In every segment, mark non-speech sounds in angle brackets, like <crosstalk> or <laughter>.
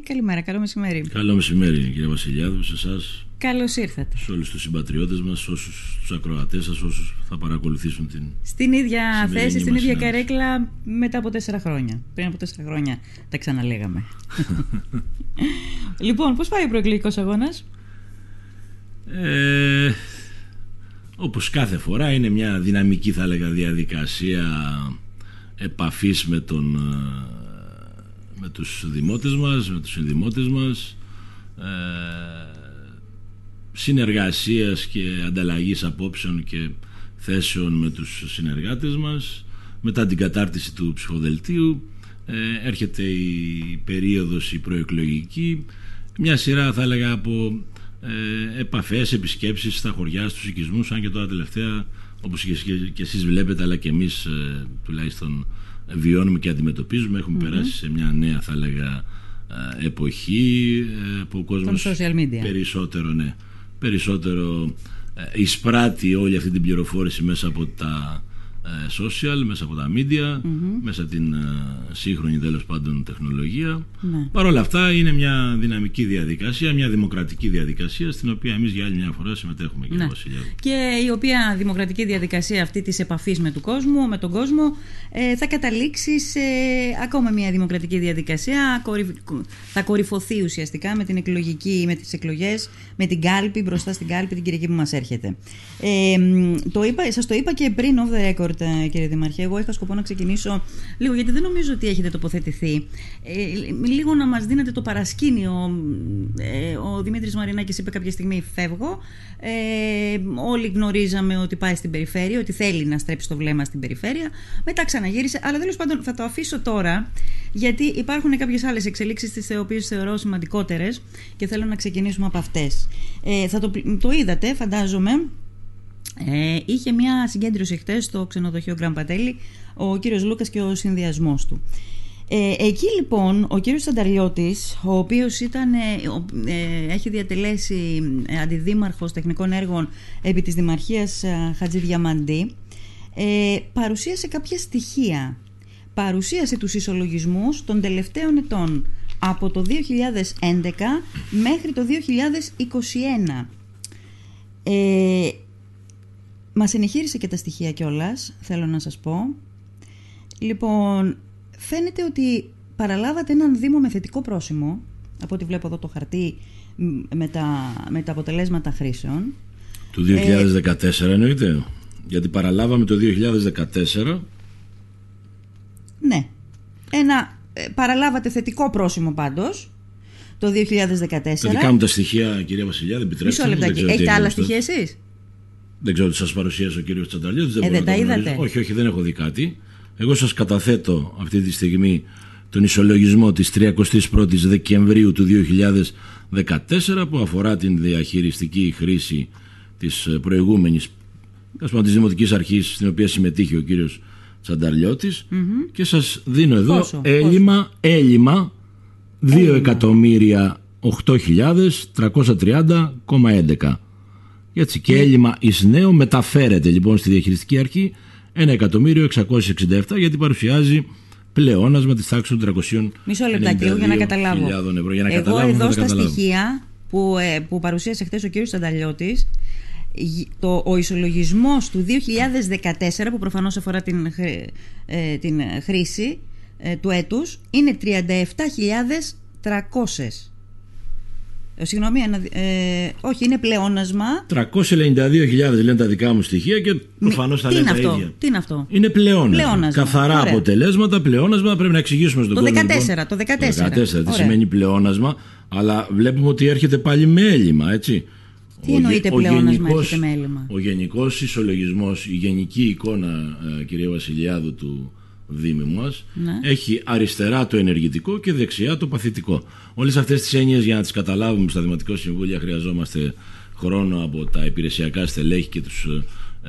Καλημέρα, καλό μεσημέρι. Καλό μεσημέρι, κύριε Βασιλιάδου, σε εσάς. Καλώς ήρθατε. Σε όλους τους συμπατριώτες μας, όσους του ακροατές σας, όσους θα παρακολουθήσουν την. Στην ίδια θέση, στην ίδια συνάντηση. καρέκλα μετά από τέσσερα χρόνια. Πριν από τέσσερα χρόνια τα ξαναλέγαμε. <laughs> λοιπόν, πώς πάει ο προεκλογικός αγώνας, Ε, όπως κάθε φορά είναι μια δυναμική θα έλεγα διαδικασία επαφής με, τον, ε, με τους δημότες μας, με τους συνδημότες μας ε, συνεργασίας και ανταλλαγής απόψεων και θέσεων με τους συνεργάτες μας μετά την κατάρτιση του ψηφοδελτίου ε, έρχεται η περίοδος η προεκλογική μια σειρά θα έλεγα από ε, επαφές, επισκέψεις στα χωριά, στους οικισμούς αν και τώρα τελευταία όπως και, και, και εσείς βλέπετε αλλά και εμείς ε, τουλάχιστον βιώνουμε και αντιμετωπίζουμε έχουμε περάσει σε μια νέα θα έλεγα ε, εποχή ε, που ο κόσμος Των social media. περισσότερο ναι, περισσότερο ε, εισπράττει όλη αυτή την πληροφόρηση μέσα από τα ε, social, μέσα από τα media, μέσα την ε, σύγχρονη τέλος πάντων τεχνολογία. Ναι. Παρ' όλα αυτά είναι μια δυναμική διαδικασία, μια δημοκρατική διαδικασία στην οποία εμείς για άλλη μια φορά συμμετέχουμε κύριε Ναι. Βασιλιάδου. Και η οποία δημοκρατική διαδικασία αυτή της επαφής με, του κόσμου, με τον κόσμο ε, θα καταλήξει σε ακόμα μια δημοκρατική διαδικασία. Κορυφ- Θα κορυφωθεί ουσιαστικά με την εκλογική, με τις εκλογές, με την κάλπη, μπροστά στην κάλπη την Κυριακή που μας έρχεται. Ε, μ, το είπα, σας το είπα και πριν off the record ε, κύριε Δημαρχέ. Εγώ είχα σκοπό να ξεκινήσω λίγο γιατί δεν νομίζω ότι έχετε τοποθετηθεί. Ε, λίγο να μας δίνετε το παρασκήνιο. Ε, ο Δημήτρης Μαρινάκης είπε κάποια στιγμή φεύγω. Ε, όλοι γνωρίζαμε ότι πάει στην περιφέρεια, ότι θέλει να στρέψει το βλέμμα στην περιφέρεια. Μετά ξαναγύρισε. Αλλά τέλος πάντων θα το αφήσω τώρα, γιατί υπάρχουν κάποιες άλλες εξελίξεις, τις οποίε θεωρώ σημαντικότερες και θέλω να ξεκινήσουμε από αυτές. Ε, θα το, το είδατε, φαντάζομαι. Ε, είχε μια συγκέντρωση χτες στο ξενοδοχείο Γκραν Πατέλη ο κύριος Λούκας και ο συνδυασμός του. Ε, εκεί λοιπόν ο κύριος Σανταριώτης, ο οποίος ήταν, ε, ο- ε, έχει διατελέσει ε, αντιδήμαρχος τεχνικών έργων επί της Δημαρχίας ε, Χατζηδιαμαντή, ε, παρουσίασε κάποια στοιχεία. Παρουσίασε τους ισολογισμούς των τελευταίων ετών από το 2011 μέχρι το 2021. Ε, Μας συνεχίρισε και τα στοιχεία κιόλας, θέλω να σας πω. Λοιπόν, φαίνεται ότι παραλάβατε έναν Δήμο με θετικό πρόσημο, από ό,τι βλέπω εδώ το χαρτί μ, με τα, με τα αποτελέσματα χρήσεων. Του 2014 εννοείται. Γιατί παραλάβαμε το 2014 Ναι, ένα, ε, παραλάβατε θετικό πρόσημο πάντως, το 2014. Τα δικά μου τα στοιχεία, κυρία Βασιλιάδη, επιτρέψτε Μισό μου, δεν λεπτάκι. ξέρω τι Έχετε έγινε άλλα αυτό. στοιχεία εσείς; Δεν ξέρω τι σας παρουσίασε ο κύριος Τσανταλιώτης. Δεν, Ε, μπορώ δεν να τα το είδατε; γνωρίζω. Όχι, όχι, δεν έχω δει κάτι. Εγώ σας καταθέτω αυτή τη στιγμή τον ισολογισμό της 31ης Δεκεμβρίου του 2014 που αφορά την διαχειριστική χρήση της ε, προηγούμενης ας πούμε, της Δημοτικής Αρχής στην οποία συμμετείχε ο κύριος Τσανταλιώτης και σας δίνω εδώ Πόσο, έλλειμμα, έλλειμμα 2 εκατομμύρια 8.330,11 έτσι και έλλειμμα εις νέο μεταφέρεται λοιπόν στη διαχειριστική αρχή 1.667 γιατί παρουσιάζει πλεόνασμα της τάξης των 300 Μισό λεπτάκι, εγώ για να καταλάβω. ευρώ. Για να Εγώ καταλάβουμε, θα εδώ τα στα καταλάβουμε. στοιχεία που, ε, που παρουσίασε χθες ο κύριος Σανταλιώτης, γ- το, ο ισολογισμός του 2014 που προφανώς αφορά την, χρ- ε, την χρήση ε, του έτους είναι 37.300. Ε, συγγνώμη, ένα, ε, όχι, είναι πλεόνασμα. 392.000 λένε τα δικά μου στοιχεία και προφανώς θα Τι λένε είναι τα αυτό, ίδια. τι είναι αυτό; Είναι πλεόνασμα. Πλεόνασμα. Καθαρά Ωραία. αποτελέσματα, πλεόνασμα. Πρέπει να εξηγήσουμε στον Το κόσμο. 14, λοιπόν, το 14. τι Ωραία. σημαίνει πλεόνασμα. Αλλά βλέπουμε ότι έρχεται πάλι με έλλειμμα, έτσι. Τι Ο εννοείται γε- ο πλεόνασμα γενικός- έρχεται με έλλειμμα; Ο γενικός ισολογισμός, η γενική εικόνα, ε, κυρία Βασιλιάδου, του Δήμου μας, Ναι. έχει αριστερά το ενεργητικό και δεξιά το παθητικό. Όλες αυτές τις έννοιες για να τις καταλάβουμε στα Δημοτικό Συμβούλια χρειαζόμαστε χρόνο από τα υπηρεσιακά στελέχη και τους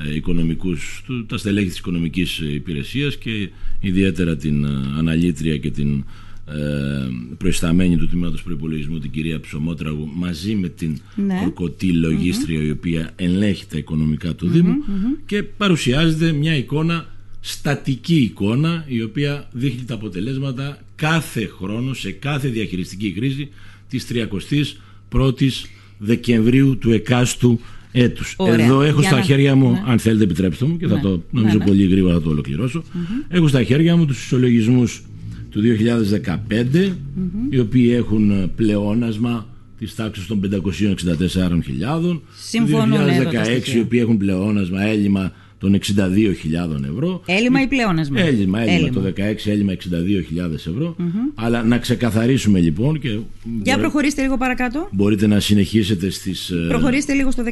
ε, οικονομικούς, του- τα στελέχη της οικονομικής υπηρεσίας και ιδιαίτερα την ε, αναλύτρια και την ε, προϊσταμένη του τμήματος προϋπολογισμού την κυρία Ψωμότραγου μαζί με την Ναι. ορκωτή λογίστρια η οποία ελέγχει τα οικονομικά του Δήμου και παρουσιάζεται μια εικόνα στατική εικόνα η οποία δείχνει τα αποτελέσματα κάθε χρόνο σε κάθε διαχειριστική κρίση της 31ης Δεκεμβρίου του εκάστου έτους. Εδώ έχω στα χέρια μου, ναι. αν θέλετε επιτρέψτε μου και θα ναι. το νομίζω ναι, πολύ γρήγορα θα το ολοκληρώσω, έχω στα χέρια μου τους ισολογισμούς του 2015 οι οποίοι έχουν πλεόνασμα της τάξης των 564.000 Συμφωνούν του 2016 οι οποίοι έχουν πλεόνασμα έλλειμμα των 62.000 ευρώ. Έλλειμμα ή πλεόνασμα; Έλλειμμα, έλλειμμα, το 16 έλλειμμα 62.000 ευρώ. Αλλά να ξεκαθαρίσουμε λοιπόν. Και Για προχωρήστε λίγο παρακάτω. Μπορείτε να συνεχίσετε στις... Ε, προχωρήστε λίγο στο 17.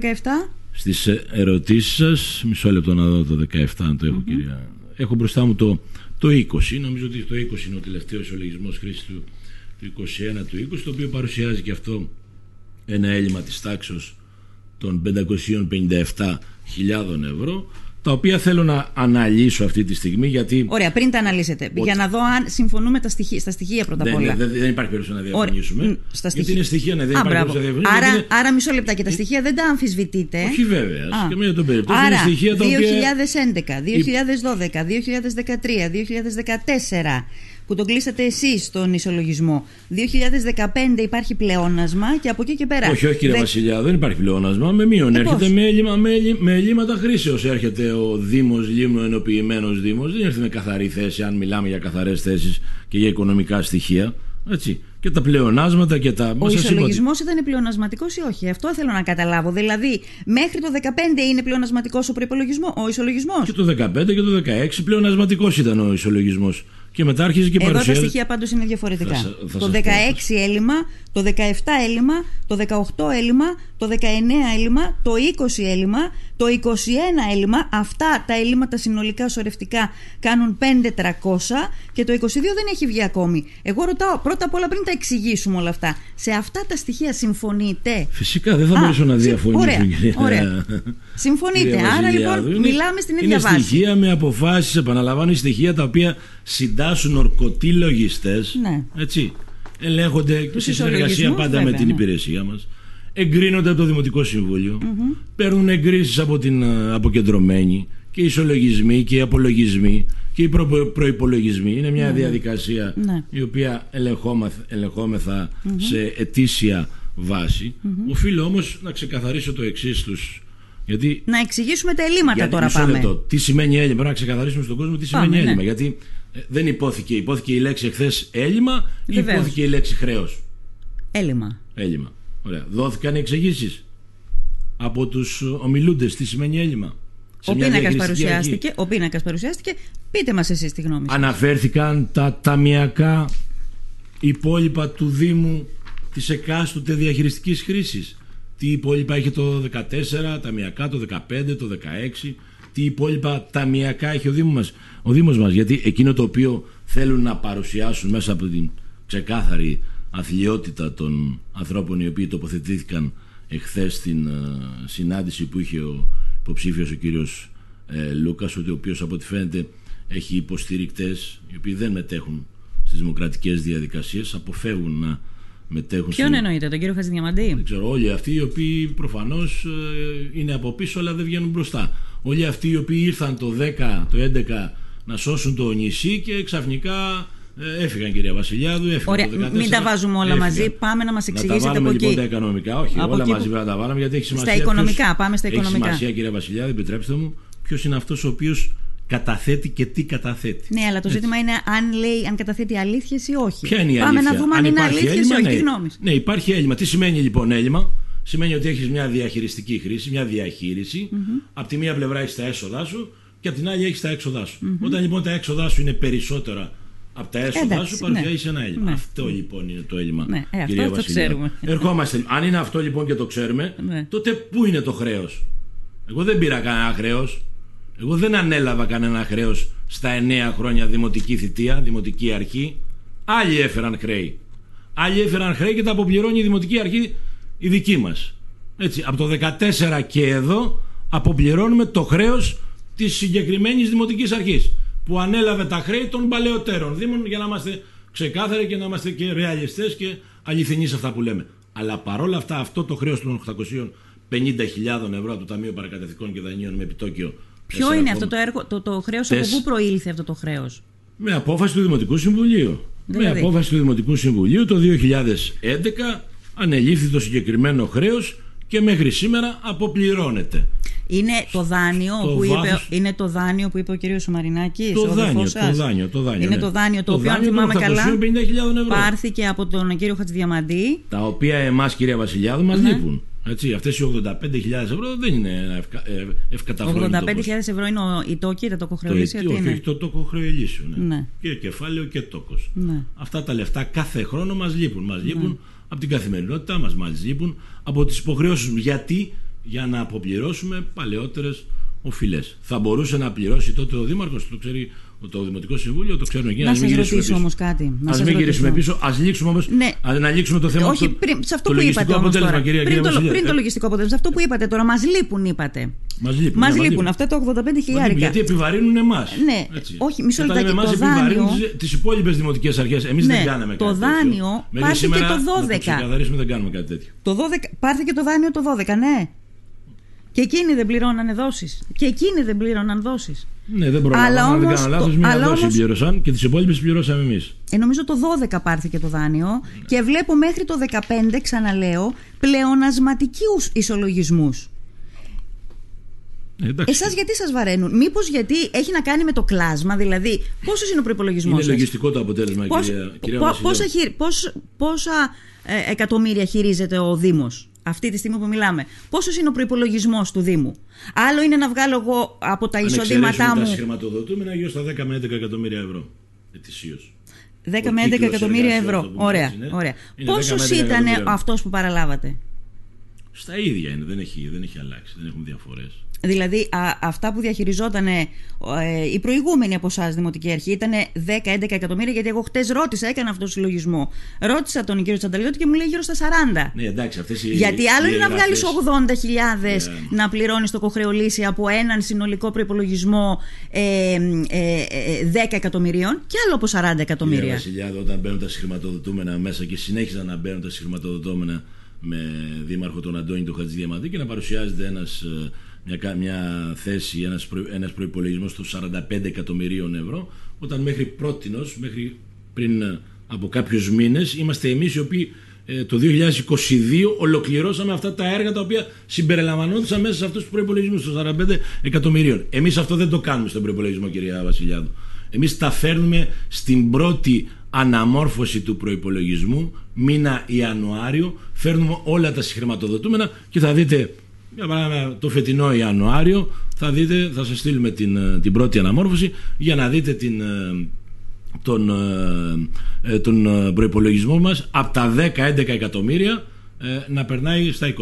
Στις ε, ερωτήσεις σας. Μισό λεπτό να δω το 17 αν το έχω κυρία. Έχω μπροστά μου το, το 20. Νομίζω ότι το 20 είναι ο τελευταίος ολογισμός χρήσης του, του 21 του 20 το οποίο παρουσιάζει και αυτό ένα έλλειμμα της τάξης των 557.000 ευρώ τα οποία θέλω να αναλύσω αυτή τη στιγμή γιατί... Ωραία, πριν τα αναλύσετε, για να δω αν συμφωνούμε τα στοιχεία, στα στοιχεία πρώτα απ' όλα. Δεν, δεν υπάρχει περίπτωση να διαφωνήσουμε. Στα στοιχεία. Γιατί είναι στοιχεία, ναι, δεν Α, υπάρχει περίπτωση να διαφωνήσουμε. Άρα, είναι... άρα μισό λεπτά και τα στοιχεία δεν τα αμφισβητείτε. Όχι βέβαια, και μία τον περίπτωση. Άρα, είναι στοιχεία τα 2011, 2012, 2013, 2014 που τον κλείσατε εσείς στον ισολογισμό. 2015 υπάρχει πλεόνασμα και από εκεί και πέρα. Όχι, όχι κύριε Δε... Βασιλιά, δεν υπάρχει πλεόνασμα. Με μείον. Ε, έρχεται με, έλλειμμα, με, με ελλείμματα χρήσεως. Έρχεται ο Δήμος Λίμνο ενοποιημένος Δήμος. Δεν έρχεται με καθαρή θέση, αν μιλάμε για καθαρές θέσεις και για οικονομικά στοιχεία. Έτσι. Και τα πλεονάσματα και τα. Ο ισολογισμό ότι... ήταν πλεονασματικός ή όχι; Αυτό θέλω να καταλάβω. Δηλαδή, μέχρι το 2015 είναι πλεονασματικός ο προπολογισμό, ο ισολογισμός; Και το 2015 και το 2016 πλεονασματικός ήταν ο ισολογισμός. Και μετά άρχισε και Εδώ παρουσιάζει... τα στοιχεία πάντως είναι διαφορετικά. Θα, το 16 έλλειμμα, το 17 έλλειμμα, το 18 έλλειμμα, το 19 έλλειμμα, το 20 έλλειμμα, το 21 έλλειμμα. Αυτά τα έλλειμματα συνολικά σωρευτικά κάνουν 5.300 και το 22 δεν έχει βγει ακόμη. Εγώ ρωτάω πρώτα απ' όλα πριν τα εξηγήσουμε όλα αυτά. Σε αυτά τα στοιχεία συμφωνείτε; Φυσικά δεν θα μπορούσα να διαφωνήσω. Ωραία, ωραία. <laughs> Συμφωνείτε. Άρα λοιπόν μιλάμε στην ίδια βάση. Είναι στοιχεία με αποφάσεις, επαναλαμβάνω, στοιχεία τα οποία συντάσσουν ορκωτοί λογιστές. Ναι. Έτσι. Ελέγχονται και σε συνεργασία πάντα με την ναι. υπηρεσία μας. Εγκρίνονται από το Δημοτικό Συμβούλιο. Mm-hmm. Παίρνουν εγκρίσεις από την ε, αποκεντρωμένη και οι ισολογισμοί και οι απολογισμοί και οι προ, προϋπολογισμοί. Είναι μια ναι. διαδικασία ναι. η οποία ελεγχόμεθα σε ετήσια βάση. Mm-hmm. Οφείλω όμως να ξεκαθαρίσω το εξής στους γιατί, να εξηγήσουμε τα ελλείμματα γιατί, τώρα πάμε. Λεπτό, τι σημαίνει έλλειμμα, πρέπει να ξεκαθαρίσουμε στον κόσμο τι σημαίνει πάμε, έλλειμμα. Ναι. Γιατί ε, δεν υπόθηκε, υπόθηκε η λέξη εχθές έλλειμμα ή υπόθηκε η λέξη χρέος; Έλλειμμα. Έλλειμμα. Ωραία. Δόθηκαν εξηγήσεις από τους ομιλούντες τι σημαίνει έλλειμμα; Ο πίνακας παρουσιάστηκε, ο πίνακας παρουσιάστηκε. Πείτε μας εσείς τη γνώμη σας. Αναφέρθηκαν τα ταμιακά υπόλοιπα του Δήμου της εκάστοτε διαχειριστικής χρήσης τι υπόλοιπα έχει το 14, ταμιακά το 15, το 16, τι υπόλοιπα ταμιακά έχει ο Δήμος μας. Ο Δήμος μας, γιατί εκείνο το οποίο θέλουν να παρουσιάσουν μέσα από την ξεκάθαρη αθλειότητα των ανθρώπων οι οποίοι τοποθετήθηκαν εχθές στην uh, συνάντηση που είχε ο υποψήφιος ο κύριος ε, Λούκας, ότι ο οποίος από ό,τι φαίνεται έχει υποστηρικτές οι οποίοι δεν μετέχουν στις δημοκρατικές διαδικασίες, αποφεύγουν να μετέχουν. Ποιον στην... εννοείτε, τον κύριο Χατζηδιαμαντή. Δεν ξέρω, όλοι αυτοί οι οποίοι προφανώς ε, είναι από πίσω αλλά δεν βγαίνουν μπροστά. Όλοι αυτοί οι οποίοι ήρθαν το 10, το 11 να σώσουν το νησί και ξαφνικά ε, έφυγαν κυρία Βασιλιάδου, έφυγαν Ωραία, το 14, μην τα βάζουμε όλα έφυγαν. μαζί, πάμε να μας εξηγήσετε να τα από λοιπόν εκεί. τα οικονομικά, όχι, από όλα εκεί μαζί που... να τα βάλουμε γιατί έχει σημασία. Στα οικονομικά, ποιος... πάμε στα οικονομικά. Έχει σημασία κυρία Βασιλιάδου, επιτρέψτε μου, ποιος είναι αυτός ο οποίος καταθέτει και τι καταθέτει. Ναι, αλλά το ζήτημα είναι αν λέει αν καταθέτει αλήθειες ή όχι. Ποια είναι η Πάμε να δούμε αν, είναι αλήθειες ή όχι. Ναι. Γνώμης. ναι, υπάρχει έλλειμμα. Τι σημαίνει λοιπόν έλλειμμα, Σημαίνει ότι έχεις μια διαχειριστική χρήση, μια διαχείριση. Mm-hmm. Από τη μία πλευρά έχεις τα έσοδά σου και από την άλλη έχεις τα έξοδά σου. Mm-hmm. Όταν λοιπόν τα έξοδά σου είναι περισσότερα από τα έσοδά Εντάξει, σου, παρουσιάζεις ναι. ένα έλλειμμα. Ναι. Αυτό λοιπόν είναι το έλλειμμα. Ναι, ε, κυρία αυτό το ξέρουμε. Ερχόμαστε. Αν είναι αυτό λοιπόν και το ξέρουμε, ναι. τότε πού είναι το χρέος; Εγώ δεν πήρα κανένα χρέος. Εγώ δεν ανέλαβα κανένα χρέος στα 9 χρόνια δημοτική θητεία, δημοτική αρχή. Άλλοι έφεραν χρέη. Άλλοι έφεραν χρέη και τα αποπληρώνει η δημοτική αρχή η δική μας. Έτσι, από το 14 και εδώ αποπληρώνουμε το χρέος της συγκεκριμένης δημοτικής αρχής που ανέλαβε τα χρέη των παλαιότερων δήμων για να είμαστε ξεκάθαροι και να είμαστε και ρεαλιστές και αληθινοί σε αυτά που λέμε. Αλλά παρόλα αυτά αυτό το χρέος των 850.000 ευρώ από το Ταμείο Παρακαταθήκων και Δανείων με επιτόκιο Ποιο είναι αυτό το, έργο, το, το χρέος, από πού προήλθε αυτό το χρέος; Με απόφαση του Δημοτικού Συμβουλίου. Δηλαδή. Με απόφαση του Δημοτικού Συμβουλίου το 2011 ανελήφθη το συγκεκριμένο χρέος και μέχρι σήμερα αποπληρώνεται. Είναι το δάνειο, που, είπε, είναι το δάνειο που είπε ο κύριος Σομαρινάκης, το, δάνειο, το δάνειο, το δάνειο. Είναι ναι. το δάνειο το, το οποίο, αν θυμάμαι καλά, πάρθηκε από τον κύριο Χατζηδιαμαντή. Τα οποία εμάς, κυρία Βασιλιάδου, μας ναι. λείπουν. Έτσι, αυτές οι 85.000 ευρώ δεν είναι ευκα, ε, ευκαταφρόνητο. 85.000 ευρώ είναι η τόκη, τα τοκοχρεωλήσια. Το, όχι, όχι, το τοκοχρεωλήσιο. Ναι. ναι. Και κεφάλαιο και τόκος. Ναι. Αυτά τα λεφτά κάθε χρόνο μας λείπουν. Μας λείπουν ναι. Από την καθημερινότητά μας, μας λείπουν από τις υποχρεώσεις Γιατί; Για να αποπληρώσουμε παλαιότερες οφειλές. Θα μπορούσε να πληρώσει τότε ο Δήμαρχος, το ξέρει το Δημοτικό Συμβούλιο, το ξέρουν εκεί. Να σας ρωτήσω όμως κάτι. Α μην γυρίσουμε πίσω, ας λήξουμε όμως. Ναι. Να λήξουμε το θέμα Όχι, πριν, σε αυτό το που είπατε όμως τώρα, κυρία, πριν, κυρία το, πριν το λογιστικό αποτέλεσμα, αυτό που είπατε τώρα, μας λείπουν, είπατε. Μας λείπουν. Μας ναι, λείπουν αυτά τα 85 χιλιάρικα. Γιατί επιβαρύνουν εμάς. Ναι, όχι, μισό λεπτάκι. Το δάνειο. Τι υπόλοιπες δημοτικές αρχές. Εμείς δεν κάναμε κάτι. Το δάνειο πάρθηκε το 12. Να ξεκαθαρίσουμε, δεν κάνουμε κάτι τέτοιο. Το 12 πάρθηκε το δάνειο το 12, ναι. Και εκείνοι δεν πληρώνανε δόσεις. Και εκείνοι δεν πλήρωναν δόσεις. Ναι, δεν πρόλαβα. Αν δεν κάνω λάθος, μία δόση όμως... πλήρωσαν και τις υπόλοιπες πληρώσαμε εμείς. Ε, νομίζω το 12 πάρθηκε το δάνειο και βλέπω μέχρι το 15, ξαναλέω, πλεονασματικούς ισολογισμούς. Ε, Εσάς γιατί σας βαραίνουν, Μήπως γιατί έχει να κάνει με το κλάσμα, δηλαδή πόσος είναι ο προπολογισμό. Είναι λογιστικό το αποτέλεσμα, Πώς, κυρία, κυρία πόσα, πόσα, πόσα ε, εκατομμύρια χειρίζεται ο Δήμος αυτή τη στιγμή που μιλάμε; Πόσος είναι ο προπολογισμό του Δήμου; Άλλο είναι να βγάλω εγώ από τα εισοδήματά μου. Τα χρηματοδοτούμενα γύρω στα 10 με 11 εκατομμύρια ευρώ ετησίως. 10 με 11 εκατομμύρια ευρώ. Ωραία. ωραία. Πόσος ήταν αυτός που παραλάβατε; Στα ίδια είναι, δεν έχει, δεν έχει αλλάξει, δεν έχουν διαφορές. Δηλαδή α, αυτά που διαχειριζόταν ε, η προηγούμενη από εσάς Δημοτική Αρχή ήταν 10-11 εκατομμύρια, γιατί εγώ χτες ρώτησα, έκανα αυτό το συλλογισμό. Ρώτησα τον κύριο Τσανταλιώτη και μου λέει γύρω στα 40. Ναι, εντάξει, αυτές οι, γιατί άλλο είναι να βγάλεις 80.000 yeah. να πληρώνεις το κοχρεολύση από έναν συνολικό προπολογισμό ε, ε, 10 ε, εκατομμυρίων και άλλο από 40 εκατομμύρια. Κύριε Βασιλιάδο, όταν μπαίνουν τα συγχρηματοδοτούμενα μέσα και συνέχιζαν να μπαίνουν τα συγχρηματοδοτούμενα με δήμαρχο τον Αντώνη του Χατζηδιαμαντή και να παρουσιάζεται ένας ε, μια, μια θέση, ένας, προ, ένας προϋπολογισμός των 45 εκατομμυρίων ευρώ όταν μέχρι πρότινος, μέχρι πριν ε, από κάποιους μήνες είμαστε εμείς οι οποίοι ε, το 2022 ολοκληρώσαμε αυτά τα έργα τα οποία συμπεριλαμβανόντουσαν μέσα σε αυτούς τους προϋπολογισμούς των 45 εκατομμυρίων. Εμείς αυτό δεν το κάνουμε στον προϋπολογισμό κυρία Βασιλιάδου. Εμείς τα φέρνουμε στην πρώτη αναμόρφωση του προϋπολογισμού μήνα Ιανουάριο φέρνουμε όλα τα συγχρηματοδοτούμενα και θα δείτε για παράδειγμα το φετινό Ιανουάριο θα δείτε, θα σας στείλουμε την, ε, την πρώτη αναμόρφωση για να δείτε την, ε, τον, ε, τον προϋπολογισμό μας. Από τα 10-11 εκατομμύρια ε, να περνάει στα 25,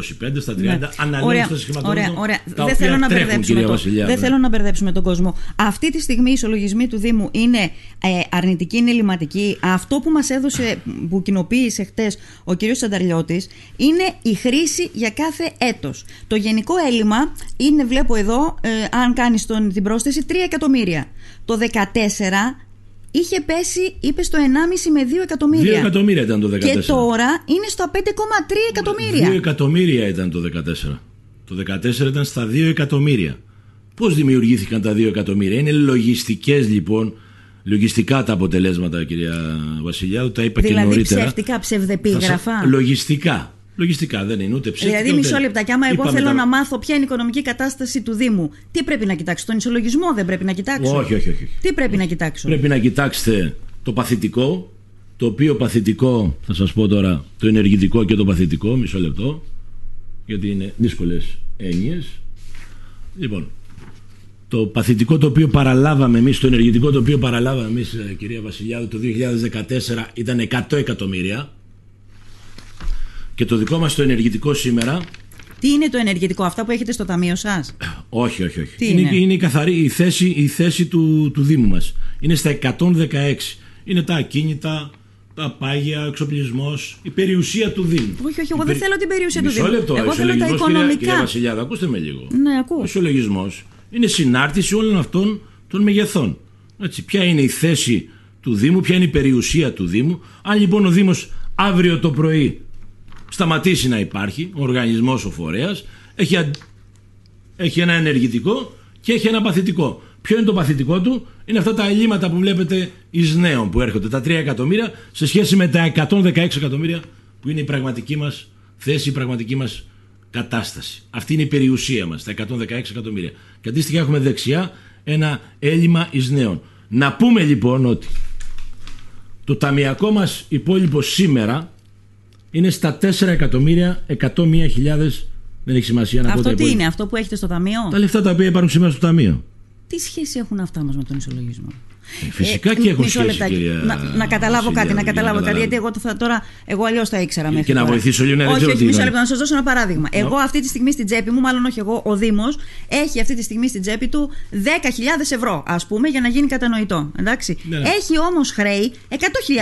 στα 30, ναι. αναλύοντας τα σχηματοδότηση. Ωραία, ωραία. δεν, θέλω να μπερδέψουμε το, δεν ναι. θέλω να μπερδέψουμε τον κόσμο. Αυτή τη στιγμή οι ισολογισμοί του Δήμου είναι ε, αρνητικοί, είναι ελληματικοί. Αυτό που μας έδωσε, που κοινοποίησε χτες ο κ. Σανταρλιώτης, είναι η χρήση για κάθε έτος. Το γενικό έλλειμμα είναι, βλέπω εδώ, ε, αν κάνεις την πρόσθεση, 3 εκατομμύρια. Το 14 είχε πέσει, είπε, στο 1,5 με 2 εκατομμύρια. 2 εκατομμύρια ήταν το 2014. Και τώρα είναι στο 5,3 εκατομμύρια. 2 εκατομμύρια ήταν το 2014. Το 2014 ήταν στα 2 εκατομμύρια. Πώς δημιουργήθηκαν τα 2 εκατομμύρια; Είναι λογιστικές λοιπόν. Λογιστικά τα αποτελέσματα, κυρία Βασιλιάδου, τα είπα δηλαδή, και νωρίτερα. Δηλαδή ψεύτικα, ψευδεπίγραφα. Λογιστικά. Λογιστικά δεν είναι ούτε ψεύτικα. Δηλαδή, μισό λεπτάκι. Άμα εγώ θέλω να μάθω ποια είναι η οικονομική κατάσταση του Δήμου, τι πρέπει να κοιτάξω, τον ισολογισμό δεν πρέπει να κοιτάξω; Όχι, όχι, όχι. Τι πρέπει να κοιτάξω; Πρέπει να κοιτάξετε το παθητικό, το οποίο παθητικό, θα σας πω τώρα, το ενεργητικό και το παθητικό, μισό λεπτό, γιατί είναι δύσκολες έννοιες. Λοιπόν, το παθητικό το οποίο παραλάβαμε εμείς, το ενεργητικό το οποίο παραλάβαμε εμείς, ε, κυρία Βασιλιάδου, το 2014 ήταν 100 εκατομμύρια και το δικό μας το ενεργητικό σήμερα τι είναι το ενεργητικό, αυτά που έχετε στο ταμείο σας; Όχι, όχι, όχι. είναι, είναι; είναι η καθαρή η θέση, η θέση του, του Δήμου μας. Είναι στα 116. Είναι τα ακίνητα, τα πάγια, ο εξοπλισμός, η περιουσία του Δήμου. Όχι, όχι, εγώ δεν θέλω την περιουσία του Δήμου. Λεπτό, εγώ θέλω τα οικονομικά. Κυρία, κυρία Βασιλιάδα, ακούστε με λίγο. Ναι, ακούω. Ο ισολογισμός είναι συνάρτηση όλων αυτών των μεγεθών. Έτσι, ποια είναι η θέση του Δήμου, ποια είναι η περιουσία του Δήμου. Αν λοιπόν ο Δήμος αύριο το πρωί σταματήσει να υπάρχει ο οργανισμός ο φορέας έχει, έχει ένα ενεργητικό και έχει ένα παθητικό. Ποιο είναι το παθητικό του, είναι αυτά τα ελλείμματα που βλέπετε εις νέων που έρχονται, τα 3 εκατομμύρια σε σχέση με τα 116 εκατομμύρια που είναι η πραγματική μας θέση, η πραγματική μας κατάσταση. Αυτή είναι η περιουσία μας, τα 116 εκατομμύρια. Και αντίστοιχα έχουμε δεξιά ένα έλλειμμα εις νέων. Να πούμε λοιπόν ότι το ταμιακό μας υπόλοιπο σήμερα είναι στα 4 εκατομμύρια 101.000 δεν έχει σημασία να Αυτό τι είναι, αυτό που έχετε στο ταμείο; Τα λεφτά τα οποία υπάρχουν σήμερα στο ταμείο. Τι σχέση έχουν αυτά όμω με τον ισολογισμό; Ε, φυσικά και έχουν σχέση, κυρία να, να καταλάβω κάτι, να καταλάβω κάτι. Γιατί εγώ θα, τώρα, εγώ αλλιώς τα ήξερα μέχρι Και να βοηθήσω λίγο να Όχι, όχι, μισό λεπτό, να σας δώσω ένα παράδειγμα. Εγώ αυτή τη στιγμή στην τσέπη μου, μάλλον όχι εγώ, ο Δήμος, έχει αυτή τη στιγμή στην τσέπη του 10.000 ευρώ, ας πούμε, για να γίνει κατανοητό. Εντάξει. Ναι, ναι. Έχει όμως χρέη 100.000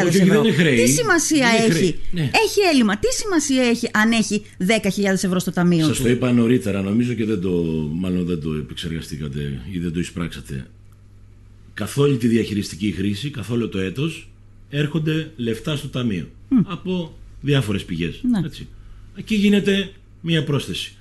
Όχι, ευρώ. δεν είναι χρέη. Τι σημασία Δεν είναι έχει, χρέη. Ναι. έχει έλλειμμα, τι σημασία έχει αν έχει 10.000 ευρώ στο ταμείο Σας του; το είπα νωρίτερα, νομίζω και δεν το, μάλλον δεν το επεξεργαστήκατε ή δεν το εισπράξατε. Καθ' όλη τη διαχειριστική χρήση, καθ' όλο το έτος, έρχονται λεφτά στο ταμείο. Από διάφορες πηγές. Ναι. Έτσι. Εκεί γίνεται μία πρόσθεση.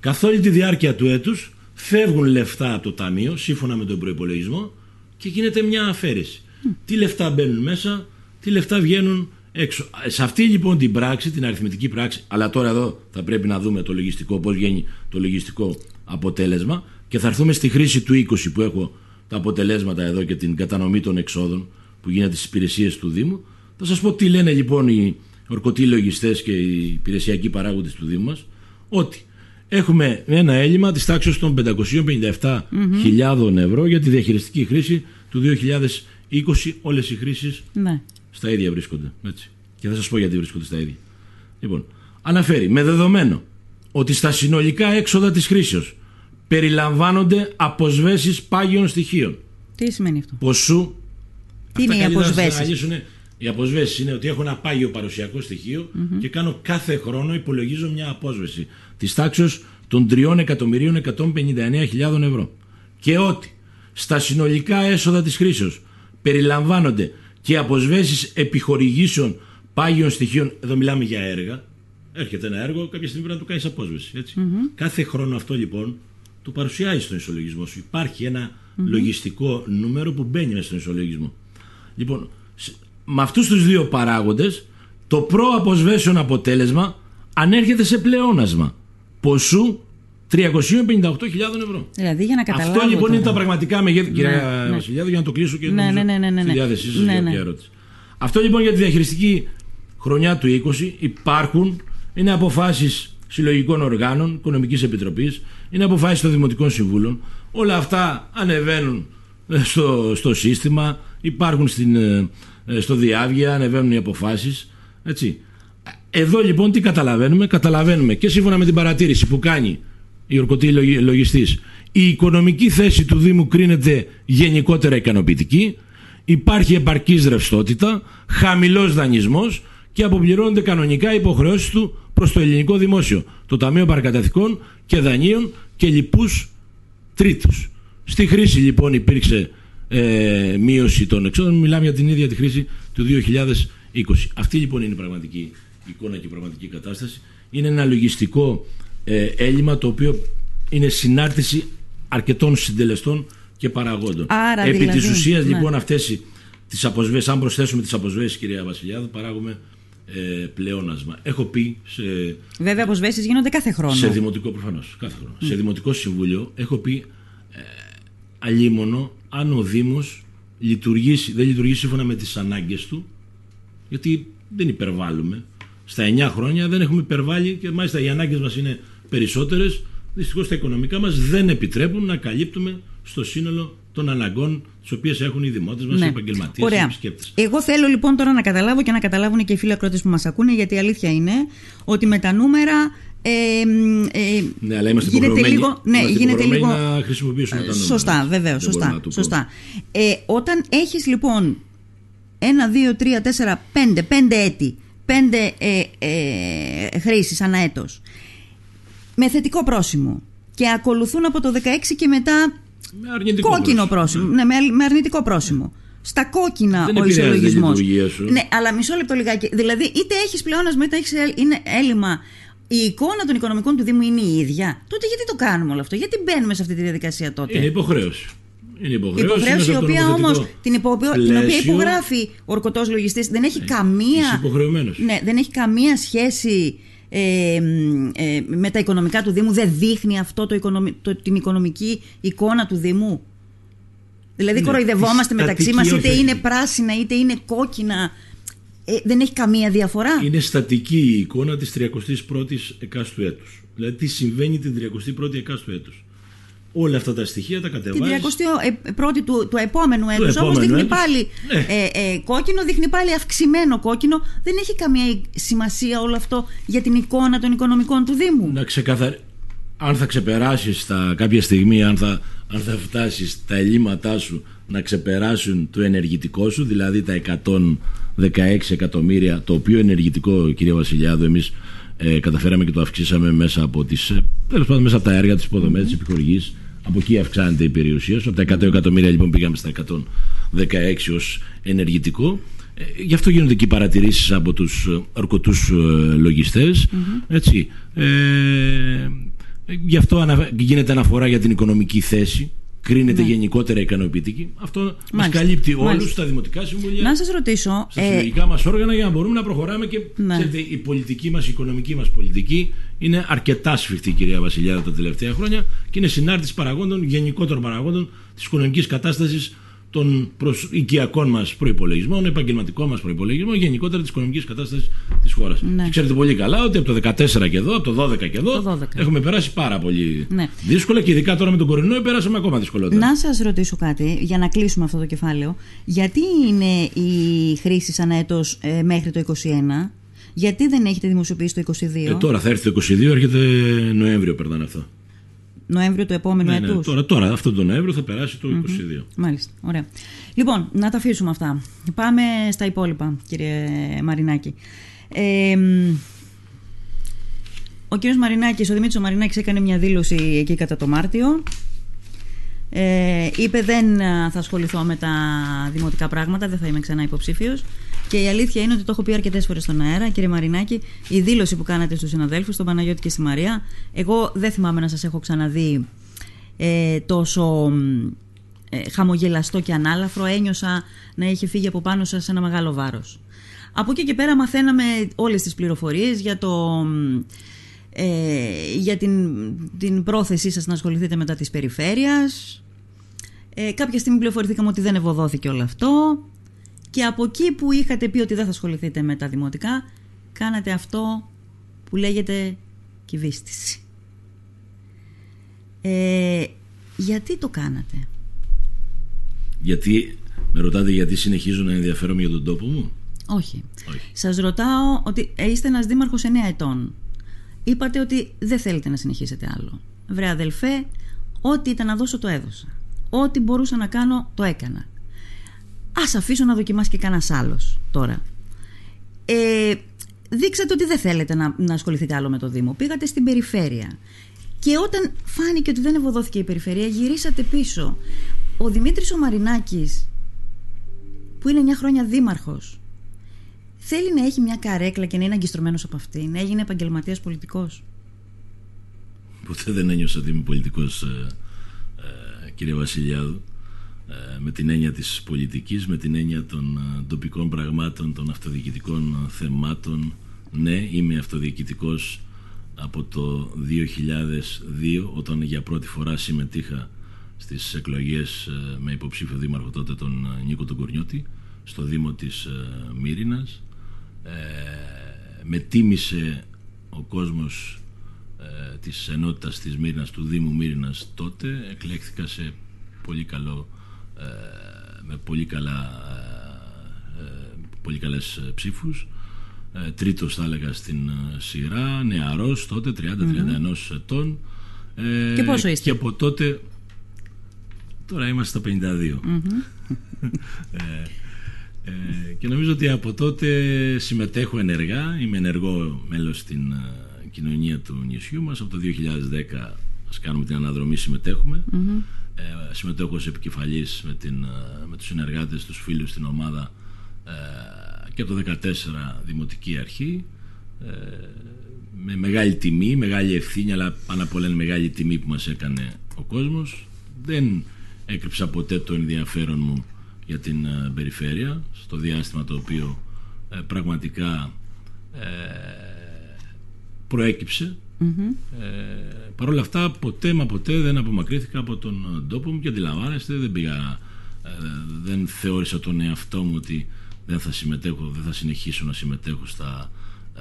Καθ' όλη τη διάρκεια του έτους φεύγουν λεφτά από το ταμείο, σύμφωνα με τον προϋπολογισμό, και γίνεται μια αφαίρεση. Τι λεφτά μπαίνουν μέσα, τι λεφτά βγαίνουν έξω. Σε αυτή λοιπόν την πράξη, την αριθμητική πράξη, αλλά τώρα εδώ θα πρέπει να δούμε το λογιστικό, πώς βγαίνει το λογιστικό αποτέλεσμα και θα έρθουμε στη χρήση του 20 που έχω τα αποτελέσματα εδώ και την κατανομή των εξόδων που γίνεται στις υπηρεσίες του Δήμου. Θα σας πω τι λένε λοιπόν οι ορκωτοί λογιστές και οι υπηρεσιακοί παράγοντες του Δήμου μας, ότι έχουμε ένα έλλειμμα της τάξης των 557.000 ευρώ για τη διαχειριστική χρήση του 2020 όλες οι χρήσεις Ναι. στα ίδια βρίσκονται. Έτσι. Και θα σας πω γιατί βρίσκονται στα ίδια. Λοιπόν, αναφέρει με δεδομένο ότι στα συνολικά έξοδα της χρήσεως περιλαμβάνονται αποσβέσεις πάγιων στοιχείων Τι σημαίνει αυτό; ποσού Τι είναι οι καλύτερα να σας αποσβέσεις; αναλύσουν. Οι αποσβέσεις είναι ότι έχω ένα πάγιο παρουσιακό στοιχείο και κάνω κάθε χρόνο υπολογίζω μια απόσβεση της τάξης των 3.159.000 ευρώ. Και ότι στα συνολικά έσοδα της χρήσεως περιλαμβάνονται και αποσβέσεις επιχορηγήσεων πάγιων στοιχείων. Εδώ μιλάμε για έργα. Έρχεται ένα έργο, κάποια στιγμή πρέπει να του κάνεις απόσβεση. έτσι. Κάθε χρόνο αυτό λοιπόν το παρουσιάζει στον ισολογισμό σου. Υπάρχει ένα λογιστικό νούμερο που μπαίνει μέσα στον ισολογισμό. Λοιπόν, σ- με αυτούς τους δύο παράγοντες το προαποσβέσεων αποτέλεσμα ανέρχεται σε πλεόνασμα ποσού 358.000 ευρώ. Δηλαδή για να καταλάβω. Αυτό λοιπόν τώρα. είναι τα πραγματικά μεγέθη, κυρία ναι. Βασιλιάδη, για να το κλείσω και Ναι, νομίζω ναι, ναι, ναι, ναι, στη ναι. διάθεσή σας Ναι, για ναι. όποια ερώτηση. Αυτό λοιπόν για τη διαχειριστική χρονιά του 20 υπάρχουν, είναι αποφάσεις συλλογικών οργάνων, Οικονομικής Επιτροπής, είναι αποφάσεις των Δημοτικών Συμβούλων. Όλα αυτά ανεβαίνουν ε, στο, στο σύστημα, υπάρχουν στην, ε, ε, στο διάβγεια, ανεβαίνουν οι αποφάσεις. Έτσι. Εδώ λοιπόν τι καταλαβαίνουμε, καταλαβαίνουμε και σύμφωνα με την παρατήρηση που κάνει η ορκωτή λογι- λογιστής η οικονομική θέση του Δήμου κρίνεται γενικότερα ικανοποιητική υπάρχει επαρκής ρευστότητα χαμηλός δανεισμός και αποπληρώνονται κανονικά οι υποχρεώσεις του προς το ελληνικό δημόσιο. Το Ταμείο Παρακαταθήκων και Δανείων και λοιπούς τρίτους. Στη χρήση λοιπόν υπήρξε ε, μείωση των εξόδων. Μιλάμε για την ίδια τη χρήση του 2020 αυτή λοιπόν είναι η πραγματική εικόνα και η πραγματική κατάσταση. Είναι ένα λογιστικό ε, έλλειμμα το οποίο είναι συνάρτηση αρκετών συντελεστών και παραγόντων. Άρα, Επί δηλαδή, της ουσίας ναι. λοιπόν αυτές οι- τις αποσβέσεις, αν προσθέσουμε τις αποσβέσεις κυρία Βασιλιάδου παράγουμε ε, πλεόνασμα. Έχω πει σε, Βέβαια, αποσβέσει γίνονται κάθε χρόνο. σε δημοτικό προφανώς, κάθε χρόνο. Σε δημοτικό συμβούλιο έχω πει ε, αλίμονο αν ο Δήμος λειτουργήσει, δεν λειτουργήσει σύμφωνα με τις ανάγκες του γιατί δεν υπερβάλλουμε. Στα 9 χρόνια δεν έχουμε υπερβάλει και μάλιστα οι ανάγκες μας είναι περισσότερες. Δυστυχώς τα οικονομικά μας δεν επιτρέπουν να καλύπτουμε στο σύνολο των αναγκών τις οποίες έχουν οι δημότες μας, οι επαγγελματίες, οι Ναι. Ωραία. επισκέπτες. Εγώ θέλω λοιπόν τώρα να καταλάβω και να καταλάβουν και οι φίλοι ακρότες που μας ακούνε, γιατί η αλήθεια είναι ότι με τα νούμερα. Ε, ε, Ναι, αλλά είμαστε γίνεται υποχρεωμένοι, λίγο, ναι, είμαστε γίνεται υποχρεωμένοι λίγο, να χρησιμοποιήσουμε τα νούμερα. Σωστά, βέβαια, Δεν μπορούμε σωστά. να το σωστά. Ε, όταν έχεις λοιπόν ένα, δύο, τρία, τέσσερα, πέντε, πέντε έτη, πέντε ε, ε, χρήσεις ανά έτος, με θετικό πρόσημο και ακολουθούν από το 16 και μετά Με αρνητικό κόκκινο πρόσημο. πρόσημο, ναι, με, με αρνητικό πρόσημο. Στα κόκκινα Δεν ο επηρεάζει την ισολογισμό. λειτουργία σου. Ναι, αλλά μισό λεπτό λιγάκι. Δηλαδή, είτε έχεις πλεόνασμα είτε έχεις έλλειμμα η εικόνα των οικονομικών του Δήμου είναι η ίδια, τότε γιατί το κάνουμε όλο αυτό, γιατί μπαίνουμε σε αυτή τη διαδικασία τότε; Είναι υποχρέωση. Είναι υποχρέωση, υποχρέωση η οποία όμως την, υπο... την οποία υπογράφει ο ορκωτός λογιστής δεν έχει καμία. Ναι, δεν έχει καμία σχέση ε, ε, με τα οικονομικά του Δήμου. Δεν δείχνει αυτό το, το, την οικονομική εικόνα του Δήμου; Δηλαδή, ναι, κοροϊδευόμαστε μεταξύ μας, είτε είναι πράσινα είτε είναι κόκκινα. Ε, δεν έχει καμία διαφορά. Είναι στατική η εικόνα της 31ης εκάστου έτους. Δηλαδή, τι συμβαίνει την 31η εκάστου έτους όλα αυτά τα στοιχεία τα κατεβάζεις. Την 31η του, του επόμενου έτους όμως δείχνει πάλι ναι. ε, ε, κόκκινο, δείχνει πάλι αυξημένο κόκκινο. Δεν έχει καμία σημασία όλο αυτό για την εικόνα των οικονομικών του Δήμου. Να ξεκαθαρι... Αν θα ξεπεράσεις κάποια στιγμή, αν θα, αν θα φτάσεις τα ελλείμματά σου να ξεπεράσουν το ενεργητικό σου, δηλαδή τα 116 εκατομμύρια, το οποίο ενεργητικό, κύριε Βασιλιάδου, εμείς ε, καταφέραμε και το αυξήσαμε μέσα από, τις, ε, πάντων, μέσα από τα έργα, τις υποδομές, mm-hmm. τι Από εκεί αυξάνεται η περιουσία σου. Από τα 100 εκατομμύρια λοιπόν πήγαμε στα 116 ως ενεργητικό. Ε, γι' αυτό γίνονται και οι παρατηρήσεις από τους ορκωτούς ε, λογιστές. Έτσι. Ε, γι' αυτό γίνεται αναφορά για την οικονομική θέση κρίνεται ναι. γενικότερα ικανοποιητική. Αυτό μας καλύπτει όλους στα δημοτικά συμβούλια. Να σας ρωτήσω. Στα ε... συλλογικά μας όργανα για να μπορούμε να προχωράμε και ναι. ξέρετε, η πολιτική μας, η οικονομική μας πολιτική είναι αρκετά σφιχτή, κυρία Βασιλιάδα, τα τελευταία χρόνια και είναι συνάρτηση παραγόντων, γενικότερων παραγόντων της οικονομικής κατάστασης των οικιακών μας προπολογισμών, επαγγελματικών μας προπολογισμών, γενικότερα της οικονομικής κατάστασης της χώρας. Ναι. ξέρετε πολύ καλά ότι από το 2014 και εδώ, από το 2012 και εδώ, έχουμε περάσει πάρα πολύ ναι. δύσκολα και ειδικά τώρα με τον κορονοϊό περάσαμε ακόμα δυσκολότερα. Να σας ρωτήσω κάτι για να κλείσουμε αυτό το κεφάλαιο. Γιατί είναι η χρήση σαν έτος ε, μέχρι το 2021, γιατί δεν έχετε δημοσιοποιήσει το 2022. Ε, τώρα θα έρθει το 2022, έρχεται Νοέμβριο, περνάνε αυτό. Νοέμβριο του επόμενου ναι, ναι, έτους. Τώρα, τώρα, αυτό το Νοέμβριο θα περάσει το mm-hmm. 22. Μάλιστα, ωραία. Λοιπόν, να τα αφήσουμε αυτά. Πάμε στα υπόλοιπα, κύριε Μαρινάκη. Ε, ο κύριος Μαρινάκης, ο Δημήτρης Μαρινάκης έκανε μια δήλωση εκεί κατά το Μάρτιο. Ε, είπε δεν θα ασχοληθώ με τα δημοτικά πράγματα, δεν θα είμαι ξανά υποψήφιος. Και η αλήθεια είναι ότι το έχω πει αρκετές φορές στον αέρα, κύριε Μαρινάκη, η δήλωση που κάνατε στους συναδέλφους, στον Παναγιώτη και στη Μαρία. Εγώ δεν θυμάμαι να σας έχω ξαναδεί ε, τόσο ε, χαμογελαστό και ανάλαφρο. Ένιωσα να έχει φύγει από πάνω σας ένα μεγάλο βάρος. Από εκεί και πέρα μαθαίναμε όλες τις πληροφορίες για, το, ε, για την, την πρόθεσή σας να ασχοληθείτε μετά της περιφέρειας. Ε, κάποια στιγμή πληροφορηθήκαμε ότι δεν ευωδόθηκε όλο αυτό. Και από εκεί που είχατε πει ότι δεν θα ασχοληθείτε με τα δημοτικά, κάνατε αυτό που λέγεται κυβίστηση. Ε, γιατί το κάνατε; Γιατί, με ρωτάτε γιατί συνεχίζω να ενδιαφέρομαι για τον τόπο μου; Όχι. Όχι. Σας ρωτάω ότι είστε ένας δήμαρχος 9 ετών. Είπατε ότι δεν θέλετε να συνεχίσετε άλλο. Βρε αδελφέ, ό,τι ήταν να δώσω το έδωσα. Ό,τι μπορούσα να κάνω το έκανα. Α αφήσω να δοκιμάσει και κανένας άλλος τώρα. Ε, δείξατε ότι δεν θέλετε να, να ασχοληθείτε άλλο με το Δήμο. Πήγατε στην περιφέρεια. Και όταν φάνηκε ότι δεν ευωδόθηκε η περιφέρεια, γυρίσατε πίσω. Ο Δημήτρης ο Μαρινάκης, που είναι 9 χρόνια δήμαρχος, θέλει να έχει μια καρέκλα και να είναι αγκιστρωμένος από αυτή, να έγινε επαγγελματίας πολιτικός. Ποτέ δεν ένιωσα ότι είμαι πολιτικός, ε, ε, κύριε Βασιλιάδου. Ε, με την έννοια της πολιτικής, με την έννοια των ε, τοπικών πραγμάτων, των αυτοδιοικητικών ε, θεμάτων. Ναι, είμαι αυτοδιοικητικός από το 2002 όταν για πρώτη φορά συμμετείχα στις εκλογές με υποψήφιο δήμαρχο τότε τον Νίκο τον Κορνιώτη στο Δήμο της Μύρινας. Με τίμησε ο κόσμος της ενότητας της Μύρινας, του Δήμου Μύρινας τότε. Εκλέχθηκα σε πολύ καλό ε, με πολύ, καλά, ε, ε, πολύ καλές ψήφους. Τρίτος θα έλεγα στην σειρά νεαρός τότε 30-31 mm-hmm. ετών. Και πόσο είστε; και από τότε τώρα είμαστε στα 52 mm-hmm. και νομίζω ότι από τότε συμμετέχω ενεργά. Είμαι ενεργό μέλος στην κοινωνία του νησιού μας. Από το 2010 ας κάνουμε την αναδρομή συμμετέχουμε. Mm-hmm ε, συμμετέχω ως επικεφαλής με, την, ε, με τους συνεργάτες, τους φίλους στην ομάδα ε, και το 2014 Δημοτική Αρχή ε, με μεγάλη τιμή, μεγάλη ευθύνη, αλλά πάνω απ' όλα είναι μεγάλη τιμή που μας έκανε ο κόσμος. Δεν έκρυψα ποτέ το ενδιαφέρον μου για την ε, περιφέρεια, στο διάστημα το οποίο ε, πραγματικά ε, προέκυψε. Παρ' όλα αυτά ποτέ μα ποτέ δεν απομακρύθηκα από τον τόπο μου και αντιλαμβάνεστε δεν πήγα, δεν θεώρησα τον εαυτό μου ότι δεν θα συμμετέχω, δεν θα συνεχίσω να συμμετέχω στα,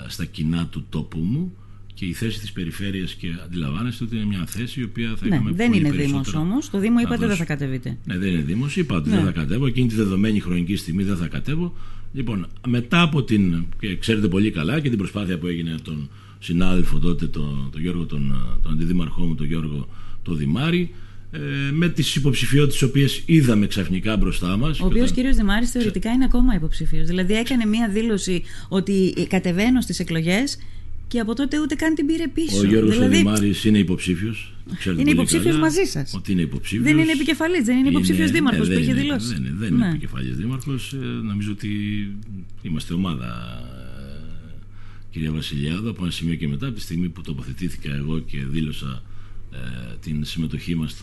στα κοινά του τόπου μου και η θέση της περιφέρειας και αντιλαμβάνεστε ότι είναι μια θέση η οποία θα ναι, δεν είναι Δήμος όμως, το Δήμο είπατε δεν θα κατεβείτε. Ναι, δεν είναι Δήμος, είπα ότι δεν ναι. θα κατέβω, εκείνη τη δεδομένη χρονική στιγμή δεν θα κατέβω. Λοιπόν, μετά από την, και ξέρετε πολύ καλά και την προσπάθεια που έγινε τον συνάδελφο τότε, τον, τον Γιώργο, τον, τον αντιδήμαρχό μου, τον Γιώργο το Δημάρη, ε, με τις υποψηφιότητες τις οποίες είδαμε ξαφνικά μπροστά μας. Ο οποίος κύριος Δημάρης θεωρητικά είναι ακόμα υποψηφίος. Δηλαδή έκανε μία δήλωση ότι κατεβαίνω στις εκλογές και από τότε ούτε καν την πήρε πίσω. Ο Γιώργος δηλαδή... είναι υποψήφιος. Είναι υποψήφιος μαζί σας. Ότι είναι υποψήφιος. Δεν είναι επικεφαλής, δεν είναι υποψήφιος είναι... δήμαρχος ε, που είχε δηλώσει. Δεν, είναι, δεν είναι ναι. επικεφαλής δήμαρχος. Ε, νομίζω ότι είμαστε ομάδα, ε, κυρία Βασιλιάδου, από ένα σημείο και μετά, από τη στιγμή που τοποθετήθηκα εγώ και δήλωσα ε, την συμμετοχή μας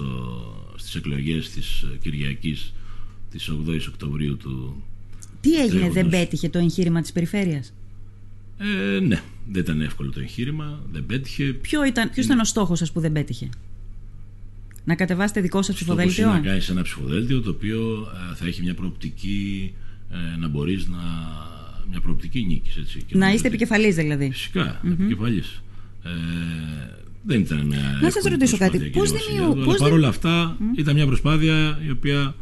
στις εκλογές της Κυριακής της 8η Οκτωβρίου του. Τι έγινε, δεν πέτυχε το εγχείρημα της περιφέρειας; Ε, ναι, δεν ήταν εύκολο το εγχείρημα, δεν πέτυχε. Ποιο ήταν, ποιος ήταν ο στόχος σας που δεν πέτυχε; Να κατεβάσετε δικό σας ψηφοδέλτιο; Να κάνεις ένα ψηφοδέλτιο το οποίο ε, θα έχει μια προοπτική ε, να μπορείς να... μια προοπτική νίκης. Έτσι, να είστε επικεφαλής δηλαδή. Φυσικά, mm-hmm. επικεφαλής. Ε, δεν ήταν μια. Να σας ρωτήσω κάτι. Πώς δημιουργούν. Παρ' όλα αυτά mm. ήταν μια προσπάθεια η οποία